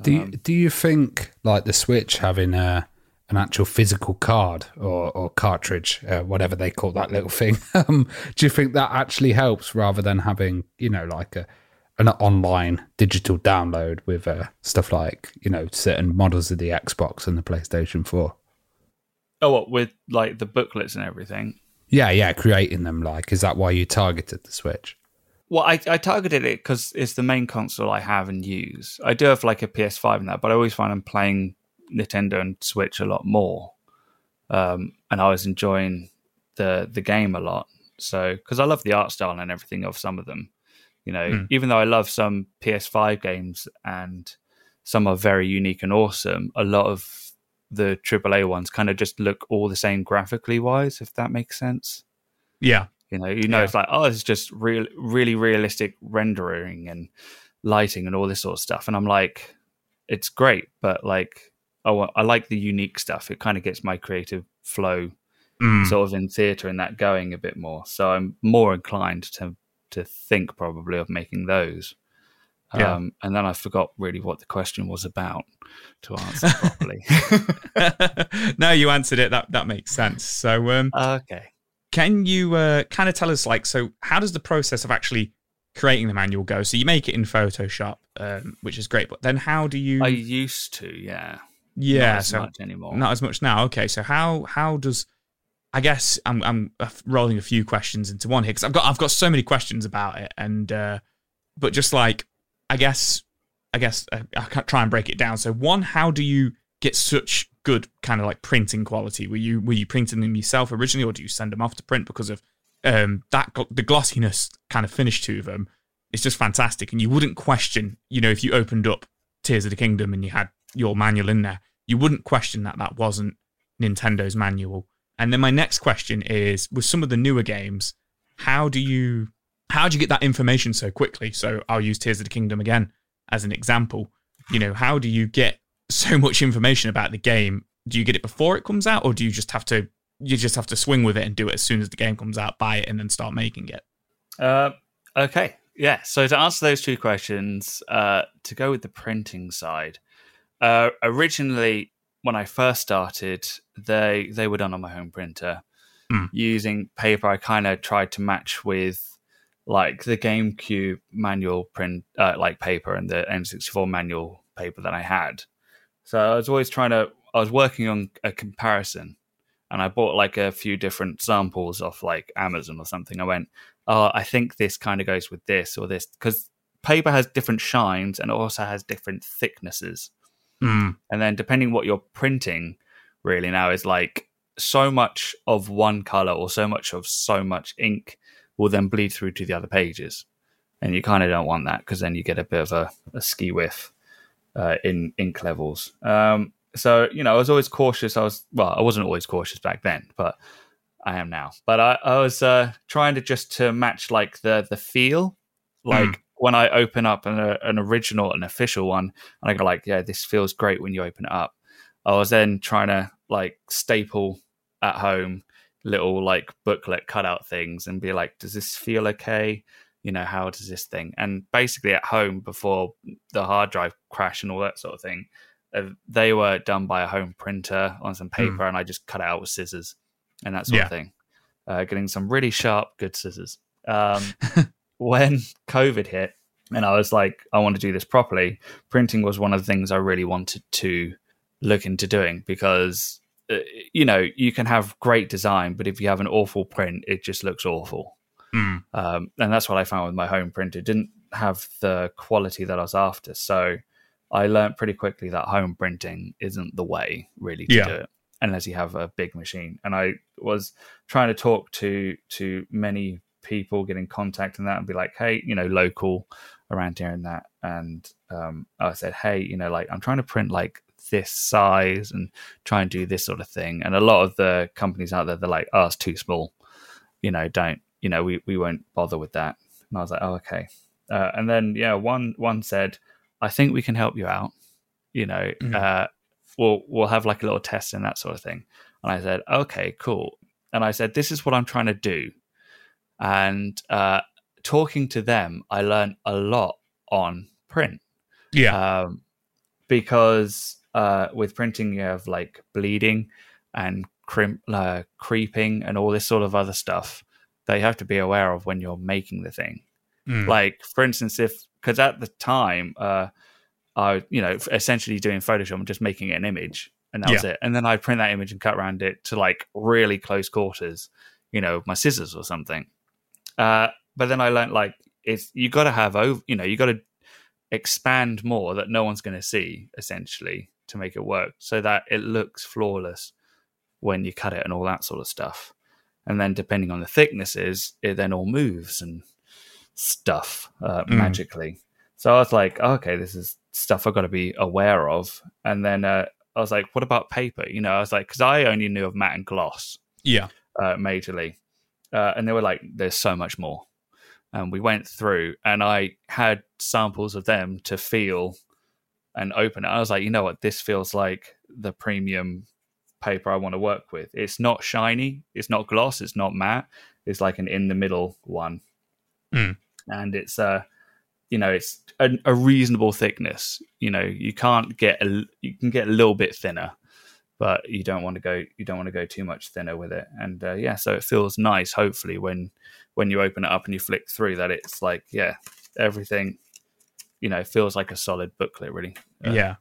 Do you,
Um,
do you think like the Switch having a an actual physical card or, or cartridge, uh, whatever they call that little thing, um, do you think that actually helps rather than having you know like a an online digital download with uh, stuff like you know certain models of the Xbox and the PlayStation Four?
Oh, what with like the booklets and everything?
Yeah, yeah, creating them like is that why you targeted the Switch?
Well, I, I targeted it because it's the main console I have and use. I do have like a PS5 and that, but I always find I'm playing Nintendo and Switch a lot more. Um, and I was enjoying the the game a lot. So because I love the art style and everything of some of them, you know,
Mm.
even though I love some PS5 games and some are very unique and awesome, a lot of the AAA ones kind of just look all the same graphically wise, if that makes sense.
Yeah.
You know, you know,
Yeah.
it's like, oh, it's just real, really realistic rendering and lighting and all this sort of stuff. And I'm like, it's great, but like, I want, I like the unique stuff. It kind of gets my creative flow
Mm.
sort of in theatre and that going a bit more. So I'm more inclined to to think probably of making those.
Yeah.
Um, and then I forgot really what the question was about to answer properly.
no, you answered it. That that makes sense. So, um,
okay.
can you uh, kind of tell us, like, so how does the process of actually creating the manual go? So you make it in Photoshop, um, which is great, but then how do you?
I used to, yeah.
Yeah,
Not as
so
much anymore.
not as much now. Okay, so how how does I guess I'm I'm rolling a few questions into one here because I've got I've got so many questions about it, and uh, but just like I guess I guess uh, I can't try and break it down. So one, how do you get such good kind of like printing quality? Were you were you printing them yourself originally, or do you send them off to print because of um, that the glossiness kind of finish to them? It's just fantastic, and you wouldn't question, you know, if you opened up Tears of the Kingdom and you had your manual in there, you wouldn't question that that wasn't Nintendo's manual. And then my next question is with some of the newer games, how do you how do you get that information so quickly? So I'll use Tears of the Kingdom again as an example. You know, how do you get so much information about the game? Do you get it before it comes out or do you just have to you just have to swing with it and do it as soon as the game comes out, buy it and then start making it?
Uh, okay. Yeah. So to answer those two questions, uh, to go with the printing side, uh, originally when I first started, they they were done on my home printer
Hmm.
using paper. I kind of tried to match with like the GameCube manual print, uh, like paper, and the N64 manual paper that I had. So I was always trying to. I was working on a comparison, and I bought like a few different samples off like Amazon or something. I went, oh, I think this kind of goes with this or this because paper has different shines and it also has different thicknesses.
Mm.
And then depending what you're printing, really now is like so much of one color or so much of so much ink will then bleed through to the other pages, and you kind of don't want that because then you get a bit of a, a ski whiff uh, in ink levels. Um, so you know, I was always cautious. I was well, I wasn't always cautious back then, but I am now. But I, I was uh, trying to just to match like the the feel, like when I open up an, uh, an original, an official one, and I go like, yeah, this feels great when you open it up. I was then trying to like staple at home little like booklet cutout things and be like, does this feel okay? You know, how does this thing? And basically at home before the hard drive crash and all that sort of thing, uh, they were done by a home printer on some paper, and I just cut it out with scissors and that sort
Yeah.
of thing. Uh, getting some really sharp, good scissors. Um, when COVID hit, and I was like, I want to do this properly. Printing was one of the things I really wanted to look into doing because uh, you know you can have great design, but if you have an awful print, it just looks awful.
Mm.
Um, and that's what I found with my home print. It didn't have the quality that I was after. So I learned pretty quickly that home printing isn't the way really to
Yeah.
do it unless you have a big machine. And I was trying to talk to to many people, get in contact and that and be like, hey, you know, local around here and that. And um, I said, hey, you know, like I'm trying to print like this size and try and do this sort of thing. And a lot of the companies out there, they're like, oh, it's too small. You know, don't, you know, we, we won't bother with that. And I was like, oh, okay. Uh, and then, yeah, one one said, I think we can help you out. You know,
Mhm.
uh, we'll we'll have like a little test and that sort of thing. And I said, okay, cool. and I said, "This is what I'm trying to do." And uh, talking to them, I learned a lot on print.
Yeah.
Um, because uh, with printing, you have like bleeding and crimp, uh, creeping and all this sort of other stuff that you have to be aware of when you're making the thing.
Mm.
Like, for instance, if because at the time, uh, I you know essentially doing Photoshop and just making an image, and that was it. And then I'd print that image and cut around it to like really close quarters, you know, my scissors or something. Uh, but then I learned like it's you got to have over, you know, you got to expand more that no one's going to see essentially to make it work, so that it looks flawless when you cut it and all that sort of stuff. And then depending on the thicknesses, it then all moves and stuff uh,
Mm.
magically. So I was like, okay, this is stuff I've got to be aware of. And then uh, I was like, what about paper? You know, I was like, because I only knew of matte and gloss
Yeah.
uh, majorly. Uh, and they were like, there's so much more. And we went through and I had samples of them to feel and open it. I was like, you know what? This feels like the premium paper I want to work with. It's not shiny, it's not gloss, it's not matte. It's like an in the middle one.
Mm.
And it's, uh, you know, it's a, a reasonable thickness. You know, you can't get a, you can get a little bit thinner, but you don't want to go you don't want to go too much thinner with it and uh, yeah so it feels nice hopefully when when you open it up and you flick through that it's like yeah everything you know feels like a solid booklet really uh,
yeah.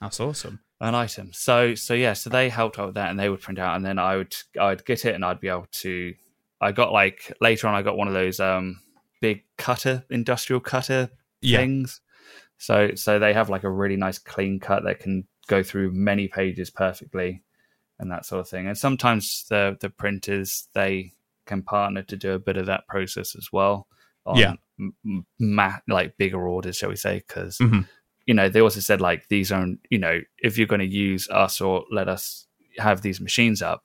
That's awesome.
an item so so yeah so they helped out with that and they would print out and then i would i'd get it and i'd be able to i got like later on i got one of those um big cutter industrial cutter
Yeah.
things. So so they have like a really nice clean cut that can go through many pages perfectly and that sort of thing. And sometimes the the printers they can partner to do a bit of that process as well. On
Yeah.
ma- like bigger orders, shall we say? Because
Mhm.
you know they also said like these aren't you know if you're going to use us or let us have these machines up,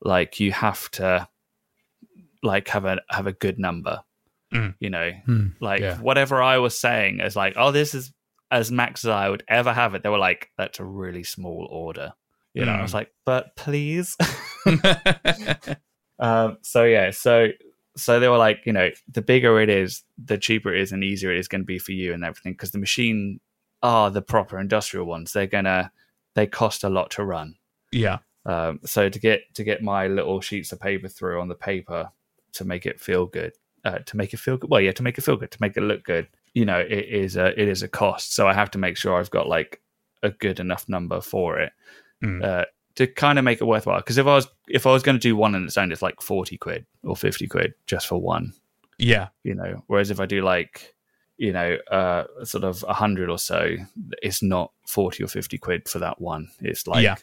like you have to like have a have a good number.
Mm.
You know,
Hmm,
like
yeah.
whatever I was saying is like, oh, this is as max as I would ever have it. They were like, that's a really small order. You know, I was
Mm.
like, but please. um, so yeah, so so they were like, you know, the bigger it is, the cheaper it is, and easier it is going to be for you and everything because the machine are the proper industrial ones. They're gonna they cost a lot to run.
yeah.
Um, so to get to get my little sheets of paper through on the paper to make it feel good, uh, to make it feel good. Well, yeah, to make it feel good, to make it look good. You know, it is a it is a cost. So I have to make sure I've got like a good enough number for it
Mm.
uh, to kind of make it worthwhile. Because if I was if I was going to do one on its own, it's like forty quid or fifty quid just for one.
Yeah.
You know, whereas if I do like you know uh, sort of a hundred or so, it's not forty or fifty quid for that one. It's like
Yeah.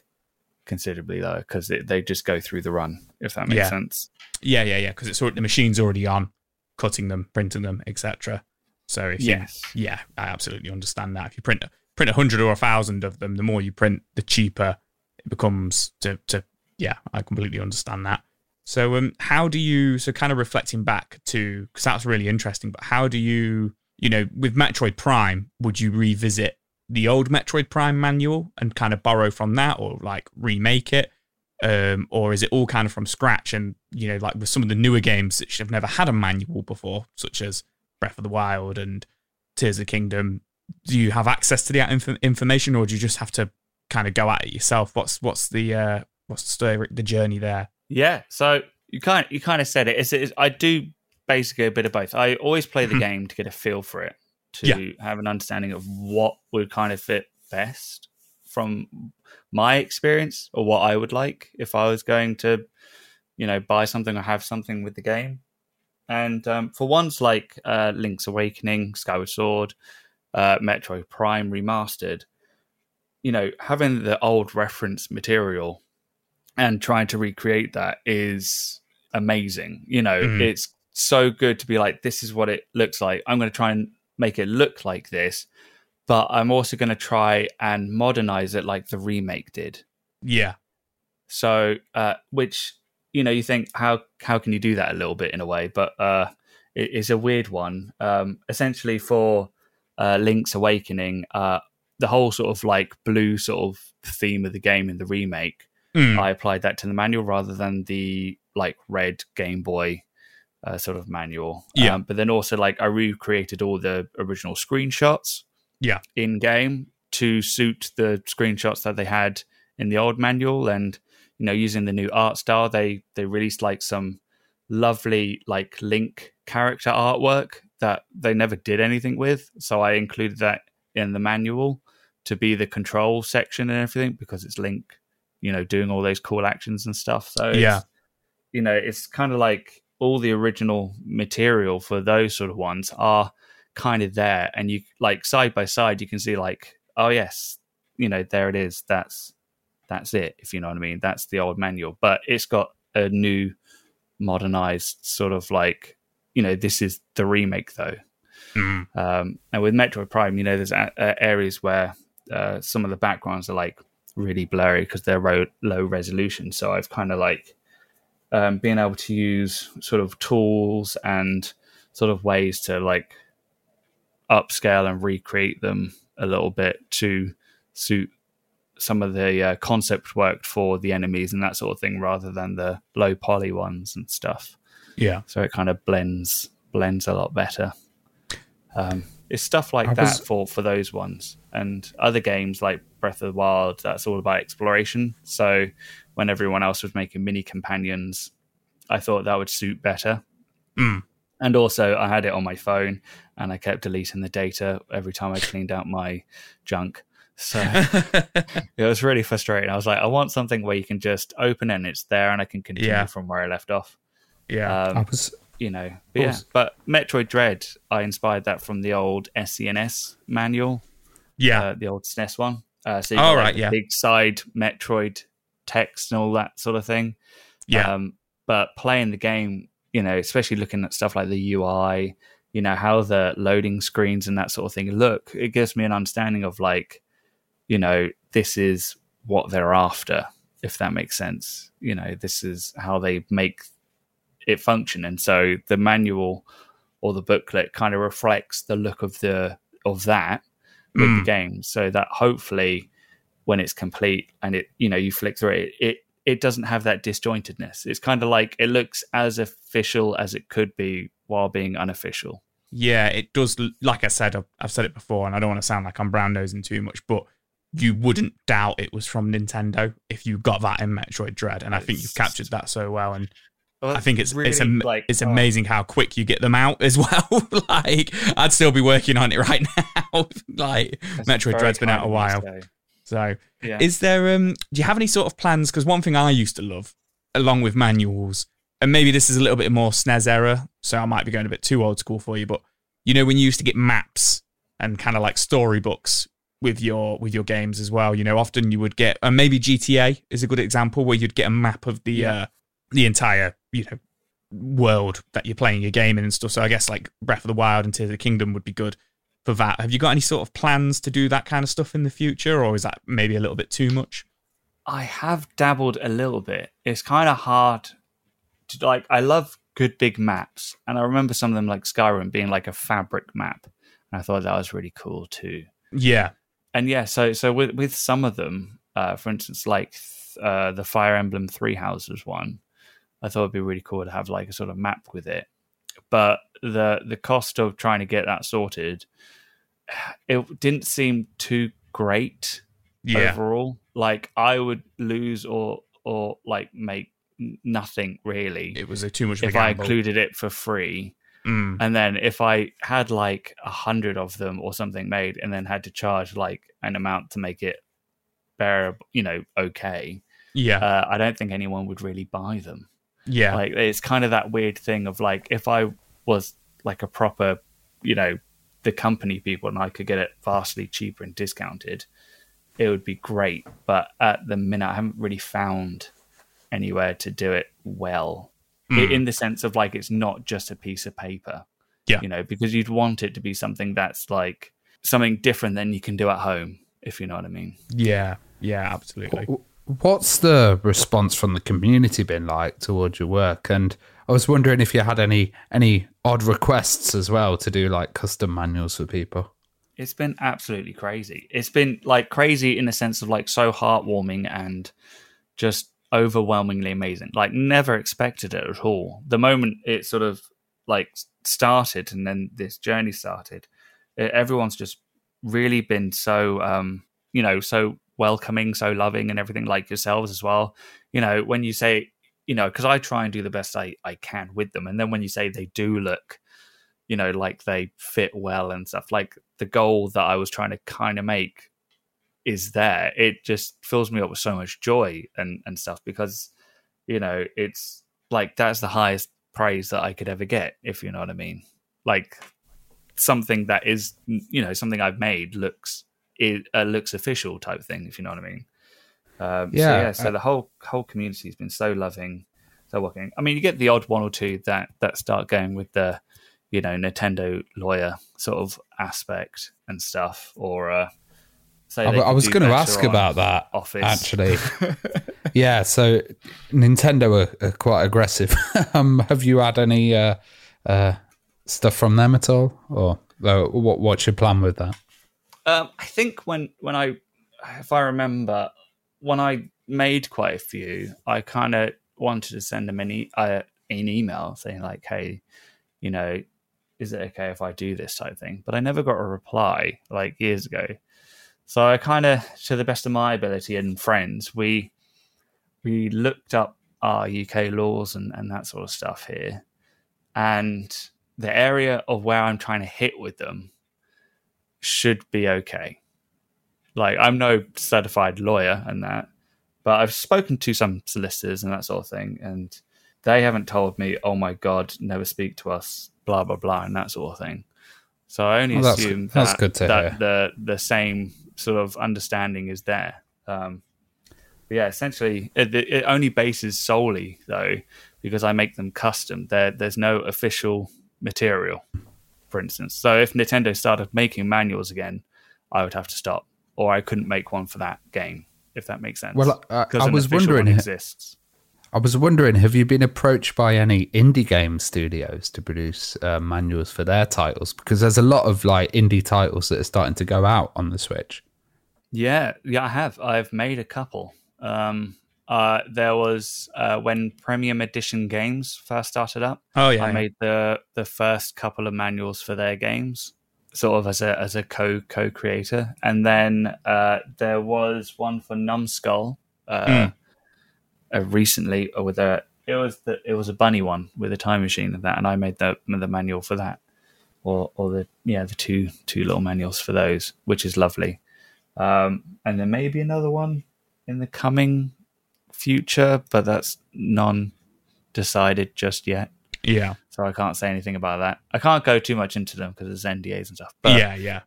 considerably lower because they just go through the run. If that makes
Yeah.
sense.
Yeah, yeah, yeah. Because it's the machine's already on, cutting them, printing them, etc. So if you,
Yes.
yeah, I absolutely understand that. If you print print a hundred or a thousand of them, the more you print, the cheaper it becomes. To to yeah, I completely understand that. So um, how do you? So kind of reflecting back to because that's really interesting. But how do you? You know, with Metroid Prime, would you revisit the old Metroid Prime manual and kind of borrow from that, or like remake it? um, or is it all kind of from scratch? And you know, like with some of the newer games that should have never had a manual before, such as Breath of the Wild and Tears of the Kingdom, do you have access to that inf- information, or do you just have to kind of go at it yourself? What's what's the uh, what's the story, the journey there?
Yeah. So you kind you kind of said it. It's, it's, I do basically a bit of both. I always play the
Mhm.
game to get a feel for it, to
Yeah.
have an understanding of what would kind of fit best from my experience or what I would like if I was going to, you know, buy something or have something with the game. And um, for ones like uh, Link's Awakening, Skyward Sword, uh, Metroid Prime Remastered, you know, having the old reference material and trying to recreate that is amazing. You know,
Mhm.
it's so good to be like, this is what it looks like. I'm going to try and make it look like this, but I'm also going to try and modernize it like the remake did.
Yeah,
So, uh, which you know, you think how how can you do that a little bit in a way, but uh, it is a weird one. Um, essentially, for uh, Link's Awakening, uh, the whole sort of like blue sort of theme of the game in the remake
Mm.
I applied that to the manual rather than the like red Game Boy uh, sort of manual.
Yeah.
Um, but then also like I recreated all the original screenshots.
Yeah.
In game to suit the screenshots that they had in the old manual, and you know using the new art style, they they released like some lovely like Link character artwork that they never did anything with. So I included that in the manual to be the control section and everything because it's Link, you know, doing all those cool actions and stuff. So
Yeah.
you know, it's kind of like all the original material for those sort of ones are kind of there, and you like side by side, you can see like, oh yes, you know, there it is. That's that's it. If you know what I mean, that's the old manual, but it's got a new, modernized sort of like, you know, this is the remake though.
Mm.
Um, and with Metroid Prime, you know, there's a- a- areas where uh, some of the backgrounds are like really blurry because they're ro- low resolution. So I've kind of like um, being able to use sort of tools and sort of ways to like upscale and recreate them a little bit to suit some of the uh, concept work for the enemies and that sort of thing rather than the low poly ones and stuff
Yeah.
so it kind of blends blends a lot better. Um, it's stuff like
I
that
was-
for for those ones, and other games like Breath of the Wild. That's all about exploration. So when everyone else was making mini companions, I thought that would suit better.
Mm.
And also, I had it on my phone, and I kept deleting the data every time I cleaned out my junk. So it was really frustrating. I was like, I want something where you can just open it and it's there, and I can continue
Yeah.
from where I left off
yeah.
um,
I was
you know. But yeah, but Metroid Dread, I inspired that from the old SNES manual,
yeah.
uh, the old SNES one. Uh, so you
Oh,
got, like,
right,
the
yeah.
big side Metroid text and all that sort of thing.
yeah.
Um, but playing the game, you know, especially looking at stuff like the UI, you know, how the loading screens and that sort of thing look, it gives me an understanding of like, you know, this is what they're after, if that makes sense. You know, this is how they make it function. And so the manual or the booklet kind of reflects the look of the of that with
Mm.
the game. So that hopefully when it's complete and it you know you flick through it, it it doesn't have that disjointedness. It's kind of like it looks as official as it could be while being unofficial.
Yeah, it does. Like I said, I've, I've said it before, and I don't want to sound like I'm brown nosing too much, but you wouldn't doubt it was from Nintendo if you got that in Metroid Dread, and I think you've captured that so well. And
Well,
I think it's it's
really,
am-
like
it's
oh,
amazing how quick you get them out as well. like I'd still be working on it right now. like
that's
Metroid Dread's been out a
of you to
while. so.
Yeah.
Is there um do you have any sort of plans? Because one thing I used to love, along with manuals, and maybe this is a little bit more SNES era, so I might be going a bit too old school for you, but you know when you used to get maps and kind of like storybooks with your with your games as well. You know, often you would get and maybe GTA is a good example where you'd get a map of the
Yeah.
uh the entire, you know, world that you're playing your game in and stuff. So I guess like Breath of the Wild and Tears of the Kingdom would be good for that. Have you got any sort of plans to do that kind of stuff in the future, or is that maybe a little bit too much?
I have dabbled a little bit. It's kind of hard to like. I love good big maps, and I remember some of them like Skyrim being like a fabric map, and I thought that was really cool too.
Yeah,
And yeah, so so with with some of them, uh, for instance, like uh, the Fire Emblem Three Houses one, I thought it'd be really cool to have like a sort of map with it. But the the cost of trying to get that sorted, it didn't seem too great
yeah,
overall. Like I would lose or or like make nothing really
it was a too much.
If I included it for free.
Mm,
And then if I had like a hundred of them or something made, and then had to charge like an amount to make it bearable, you know, okay,
yeah,
uh, I don't think anyone would really buy them.
yeah,
Like it's kind of that weird thing of like if I was like a proper, you know, the company people and I could get it vastly cheaper and discounted, it would be great. But at the minute, I haven't really found anywhere to do it well. I-
Mm.
In the sense of like it's not just a piece of paper,
Yeah.
You know, because you'd want it to be something that's like something different than you can do at home, if you know what I mean.
yeah, yeah, absolutely.
What's the response from the community been like towards your work? And I was wondering if you had any any odd requests as well to do like custom manuals for people.
It's been absolutely crazy. It's been like crazy in the sense of like so heartwarming and just overwhelmingly amazing. Like never expected it at all. The moment it sort of like started and then this journey started, it, everyone's just really been so um, you know, so welcoming, so loving and everything like yourselves as well. You know, when you say, you know, because I try and do the best I, I can with them. And then when you say they do look, you know, like they fit well and stuff, like the goal that I was trying to kind of make is there. It just fills me up with so much joy and, and stuff because, you know, it's like that's the highest praise that I could ever get, if you know what I mean. Like something that is, you know, something I've made looks it uh, looks official type thing, if you know what I mean. Um, yeah. So, yeah. So the whole whole community has been so loving, so welcoming. I mean, you get the odd one or two that that start going with the, you know, Nintendo lawyer sort of aspect and stuff, or uh,
I, I was going to ask about that office. actually. yeah. So Nintendo are, are quite aggressive. um, have you had any uh, uh, stuff from them at all, or uh, what? What's your plan with that?
Um, I think when when I, if I remember, when I made quite a few, I kind of wanted to send them an, e- uh, an email saying like, "Hey, you know, is it okay if I do this type thing?" But I never got a reply like years ago. So I kind of, to the best of my ability and friends, we we looked up our UK laws and, and that sort of stuff here, and the area of where I'm trying to hit with them should be okay. Like I'm no certified lawyer and that, but I've spoken to some solicitors and that sort of thing, and they haven't told me, "Oh my God, never speak to us," blah blah blah, and that sort of thing. So I only well, assume that's, that, that's that the the same sort of understanding is there. Um, yeah, essentially, it, it, only bases solely though because I make them custom. There, there's no official material for instance. So if Nintendo started making manuals again, I would have to stop, or I couldn't make one for that game, if that makes sense.
Well, uh, I was wondering, exists. I was wondering, have you been approached by any indie game studios to produce uh, manuals for their titles? Because there's a lot of like indie titles that are starting to go out on the Switch.
Yeah, yeah, I have. I've made a couple. Um, uh, there was uh, when Premium Edition games first started up.
Oh yeah,
I made the the first couple of manuals for their games, sort of as a as a co co creator, and then uh, there was one for Numskull mm. recently with a it was the it was a bunny one with a time machine and that, and I made the the manual for that, or or the yeah the two two little manuals for those, which is lovely. Um, and may be another one in the coming future, but that's non decided just yet.
Yeah.
So I can't say anything about that. I can't go too much into them because there's NDAs and stuff. But,
yeah, yeah.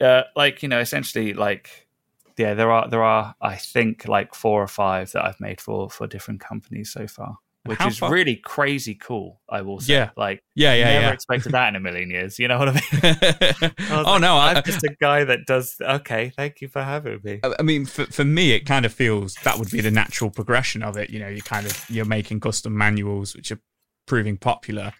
Uh, like you know, essentially, like yeah, there are there are I think like four or five that I've made for for different companies so far which How is far? really crazy cool. I will say,
yeah,
like,
yeah, yeah,
never
yeah.
expected that in a million years. You know what I mean? I
oh like, no,
I'm just a guy that does. Okay, thank you for having me.
I mean, for for me, it kind of feels that would be the natural progression of it. You know, you kind of you're making custom manuals, which are proving popular.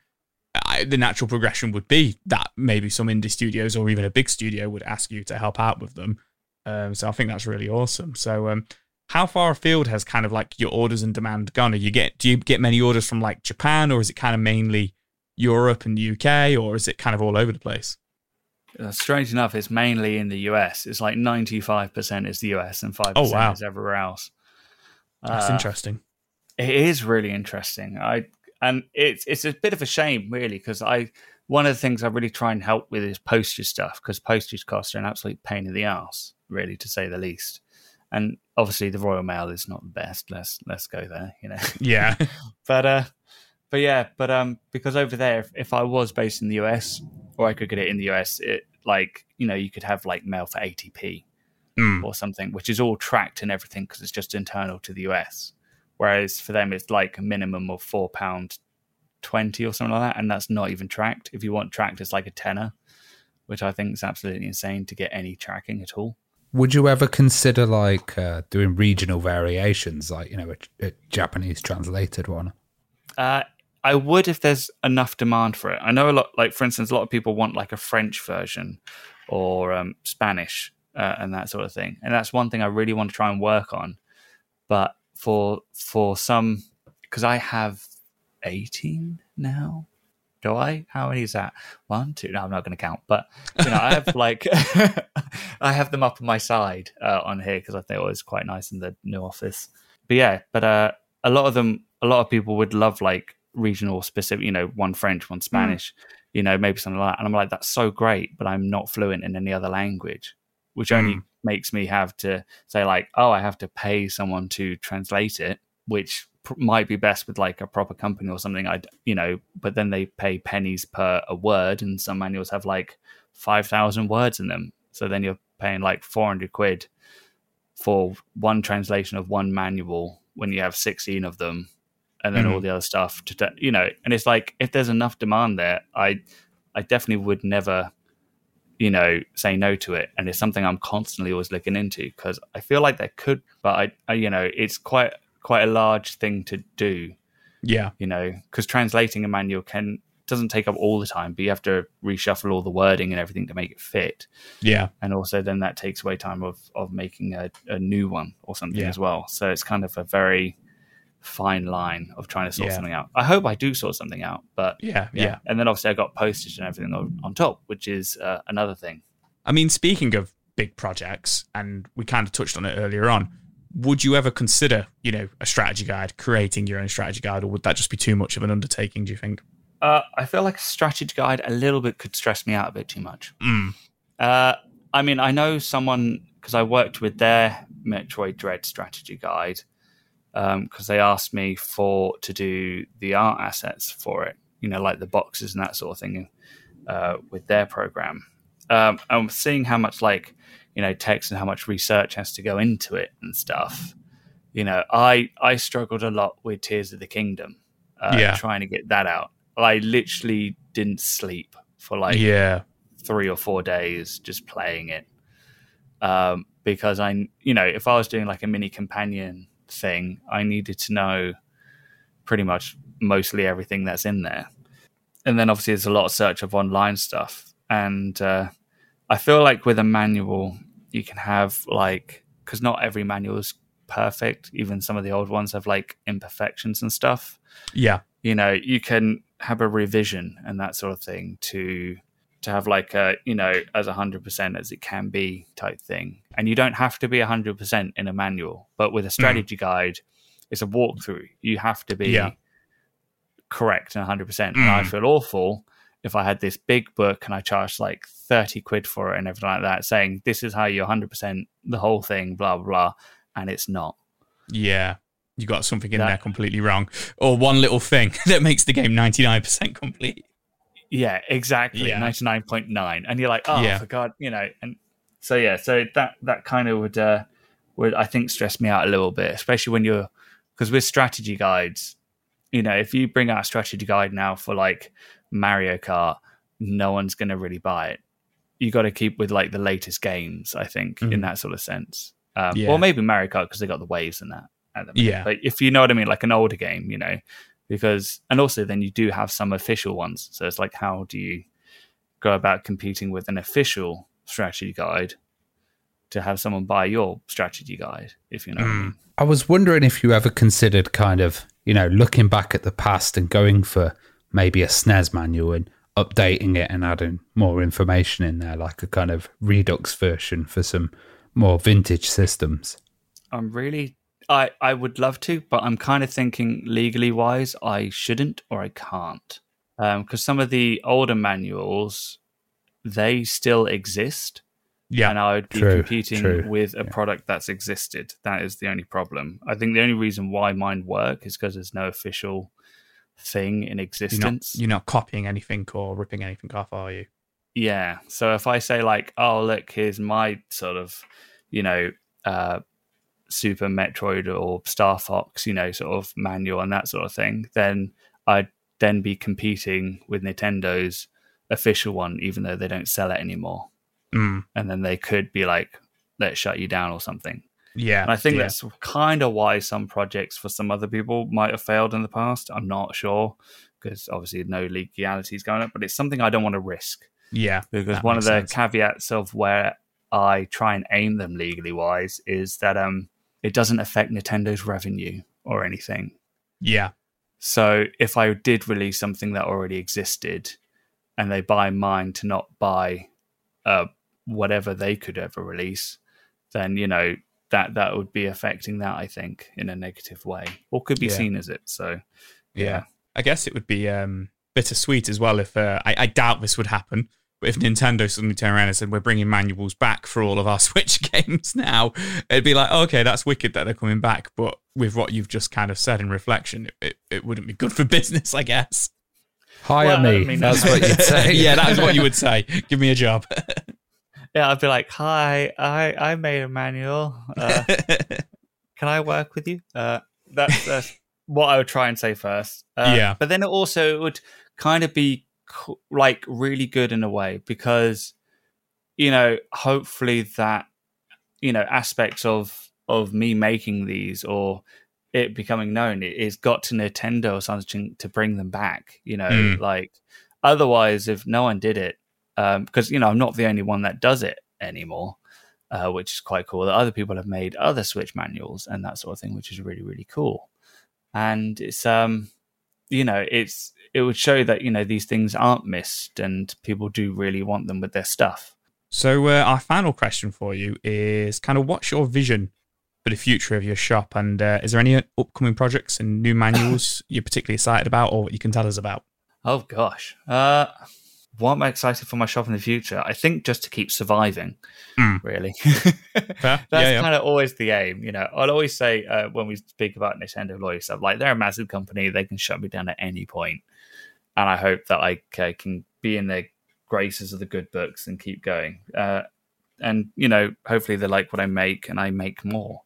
I, the natural progression would be that maybe some indie studios or even a big studio would ask you to help out with them. Um, so I think that's really awesome. So um, how far afield has kind of like your orders and demand gone? Are you get do you get many orders from like Japan, or is it kind of mainly Europe and UK, or is it kind of all over the place?
Uh, strange enough, it's mainly in the US. It's like ninety five percent is the US and five percent oh, wow. is everywhere else.
That's uh, interesting.
It is really interesting. I and it's it's a bit of a shame, really, because I one of the things I really try and help with is postage stuff because postage costs are an absolute pain in the ass, really, to say the least and obviously the Royal Mail is not the best. Let's let's go there, you know.
Yeah,
but uh, but yeah, but um, because over there, if, if I was based in the US or I could get it in the US, it like you know you could have like mail for ATP mm. or something, which is all tracked and everything because it's just internal to the US. Whereas for them, it's like a minimum of four pound twenty or something like that, and that's not even tracked. If you want tracked, it's like a tenner, which I think is absolutely insane to get any tracking at all.
Would you ever consider like uh, doing regional variations, like you know, a, a Japanese translated one?
Uh, I would if there's enough demand for it. I know a lot, like for instance, a lot of people want like a French version or um, Spanish uh, and that sort of thing, and that's one thing I really want to try and work on. But for for some because I have eighteen now. Do I? How many is that? One, two. No, I'm not going to count. But you know, I have like I have them up on my side uh, on here because I think it was quite nice in the new office. But yeah, but uh, a lot of them, a lot of people would love like regional specific. You know, one French, one Spanish. Mm. You know, maybe something like that. And I'm like, that's so great, but I'm not fluent in any other language, which only mm. makes me have to say like, oh, I have to pay someone to translate it, which might be best with like a proper company or something. I, you know, but then they pay pennies per a word, and some manuals have like five thousand words in them. So then you're paying like four hundred quid for one translation of one manual when you have sixteen of them, and then mm. all the other stuff. To you know, and it's like if there's enough demand there, I, I definitely would never you know, say no to it. And it's something I'm constantly always looking into because I feel like there could, but I, I, you know, it's quite quite a large thing to do.
Yeah,
you know, because translating a manual can doesn't take up all the time, but you have to reshuffle all the wording and everything to make it fit.
Yeah,
and also then that takes away time of of making a, a new one or something yeah. as well. So it's kind of a very fine line of trying to sort yeah. something out. I hope I do sort something out, but
yeah, yeah. yeah.
And then obviously I got postage and everything on, on top, which is uh, another thing.
I mean, speaking of big projects, and we kind of touched on it earlier on would you ever consider, you know, a strategy guide, creating your own strategy guide, or would that just be too much of an undertaking? Do you think?
Uh, I feel like a strategy guide a little bit could stress me out a bit too much.
Mm.
Uh, I mean, I know someone because I worked with their Metroid Dread strategy guide because um, they asked me for to do the art assets for it, you know, like the boxes and that sort of thing uh, with their program. Um, I'm seeing how much like you know text and how much research has to go into it and stuff. You know i i struggled a lot with tears of the kingdom uh, yeah. trying to get that out. I literally didn't sleep for like
yeah.
three or four days just playing it. Um, because i you know if i was doing like a mini companion thing i needed to know pretty much mostly everything that's in there. And then obviously there's a lot of search of online stuff. And uh, i feel like with a manual you can have like because not every manual is perfect. Even some of the old ones have like imperfections and stuff.
Yeah,
you know, you can have a revision and that sort of thing to to have like a you know as a hundred percent as it can be type thing. And you don't have to be a hundred percent in a manual, but with a strategy mm. guide, it's a walkthrough. You have to be yeah. correct and hundred percent. And I mm. feel awful if I had this big book and I charged like 30 quid for it and everything like that, saying this is how you're 100% the whole thing, blah, blah, blah. And it's not.
Yeah. You got something in that, there completely wrong. Or one little thing that makes the game 99% complete.
Yeah, exactly. Yeah. 99.9. And you're like, oh, yeah. for God, you know. And so, yeah, so that, that kind of would, uh, would, I think, stress me out a little bit, especially when you're, because with strategy guides, you know, if you bring out a strategy guide now for like Mario Kart, no one's going to really buy it. You got to keep with like the latest games, I think, mm. in that sort of sense. Um, yeah. Or maybe Mario Kart because they got the waves and that.
Yeah.
But if you know what I mean, like an older game, you know, because, and also then you do have some official ones. So it's like, how do you go about competing with an official strategy guide to have someone buy your strategy guide, if you know. Mm. I.
I was wondering if you ever considered kind of, you know, looking back at the past and going for maybe a SNES manual and updating it and adding more information in there, like a kind of Redux version for some more vintage systems.
I'm really, I, I would love to, but I'm kind of thinking legally wise, I shouldn't or I can't. Because um, some of the older manuals, they still exist.
Yeah.
And I would be true, competing true. with a yeah. product that's existed. That is the only problem. I think the only reason why mine work is because there's no official thing in existence.
You're not, you're not copying anything or ripping anything off, are you?
Yeah. So if I say like, oh look, here's my sort of, you know, uh, Super Metroid or Star Fox, you know, sort of manual and that sort of thing, then I'd then be competing with Nintendo's official one, even though they don't sell it anymore.
Mm.
And then they could be like, let's shut you down or something.
Yeah.
And I think
yeah.
that's kind of why some projects for some other people might have failed in the past. I'm not sure because obviously no legalities going up, but it's something I don't want to risk.
Yeah.
Because one of the sense. caveats of where I try and aim them legally wise is that um it doesn't affect Nintendo's revenue or anything.
Yeah.
So if I did release something that already existed, and they buy mine to not buy uh, whatever they could ever release, then you know that that would be affecting that. I think in a negative way, or could be
Yeah.
seen as it. So
Yeah. I guess it would be um, bittersweet as well if uh, I, I doubt this would happen. But if Nintendo suddenly turned around and said we're bringing manuals back for all of our Switch games now, it'd be like okay, that's wicked that they're coming back. But with what you've just kind of said in reflection, it, it, it wouldn't be good for business, I guess.
Hire
Well, I
me.
mean-
That's what you'd say.
yeah, that is what you would say. Give me a job.
Yeah, I'd be like, "Hi, I I made a manual. Uh, can I work with you?" Uh, that's, that's what I would try and say first. Uh,
Yeah.
but then it also it would kind of be co- like really good in a way because you know, hopefully that you know aspects of of me making these or it becoming known it, it's got to Nintendo or something to bring them back. You know,
Mm.
like otherwise, if no one did it, because you know I'm not the only one that does it anymore, uh, which is quite cool. That other people have made other Switch manuals and that sort of thing, which is really really cool. And it's um, you know, it's it would show that you know these things aren't missed and people do really want them with their stuff.
So, uh, our final question for you is kind of what's your vision for the future of your shop? And uh, is there any upcoming projects and new manuals you're particularly excited about or what you can tell us about?
Oh gosh. Uh what am I excited for my shop in the future? I think just to keep surviving,
Mm.
really. That's
Yeah, yeah.
kind of always the aim, you know. I'll always say uh, when we speak about Nintendo lawyer stuff, like they're a massive company, they can shut me down at any point. and I hope that I ca- can be in their graces of the good books and keep going. Uh, and you know, hopefully they like what I make, and I make more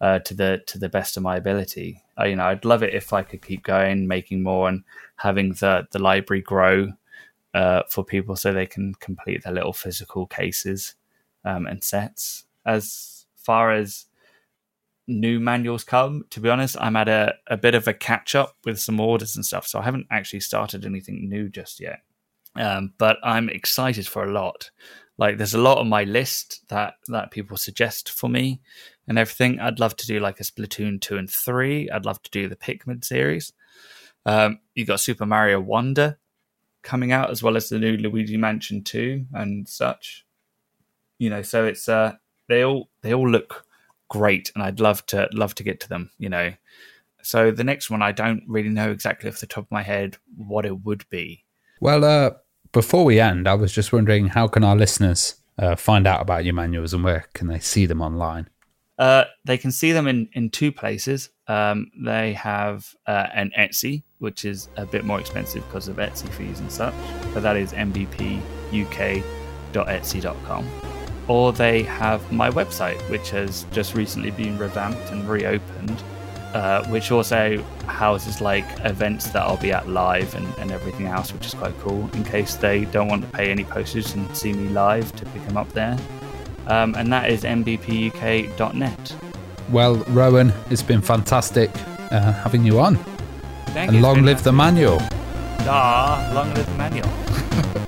uh, to the to the best of my ability. Uh, you know, I'd love it if I could keep going, making more, and having the the library grow uh, for people so they can complete their little physical cases um, and sets. As far as new manuals come, to be honest, I'm at a, a bit of a catch up with some orders and stuff, so I haven't actually started anything new just yet. Um, but I'm excited for a lot. Like, there's a lot on my list that that people suggest for me and everything. I'd love to do like a Splatoon two and three. I'd love to do the Pikmin series. Um, you got Super Mario Wonder coming out as well as the new Luigi Mansion 2 and such. You know, so it's uh they all they all look great and I'd love to love to get to them, you know. So the next one I don't really know exactly off the top of my head what it would be.
Well, uh, before we end, I was just wondering how can our listeners uh, find out about your manuals and where can they see them online?
Uh, they can see them in, in two places. Um, they have uh, an Etsy, which is a bit more expensive because of Etsy fees and such, but that is mbpuk.etsy.com. Or they have my website, which has just recently been revamped and reopened, uh, which also houses like events that I'll be at live and, and everything else, which is quite cool in case they don't want to pay any postage and see me live to pick them up there. Um, and that is mbpuk.net.
Well, Rowan, it's been fantastic uh, having you on.
Thank
and
you.
long live the manual.
Ah, long live the manual.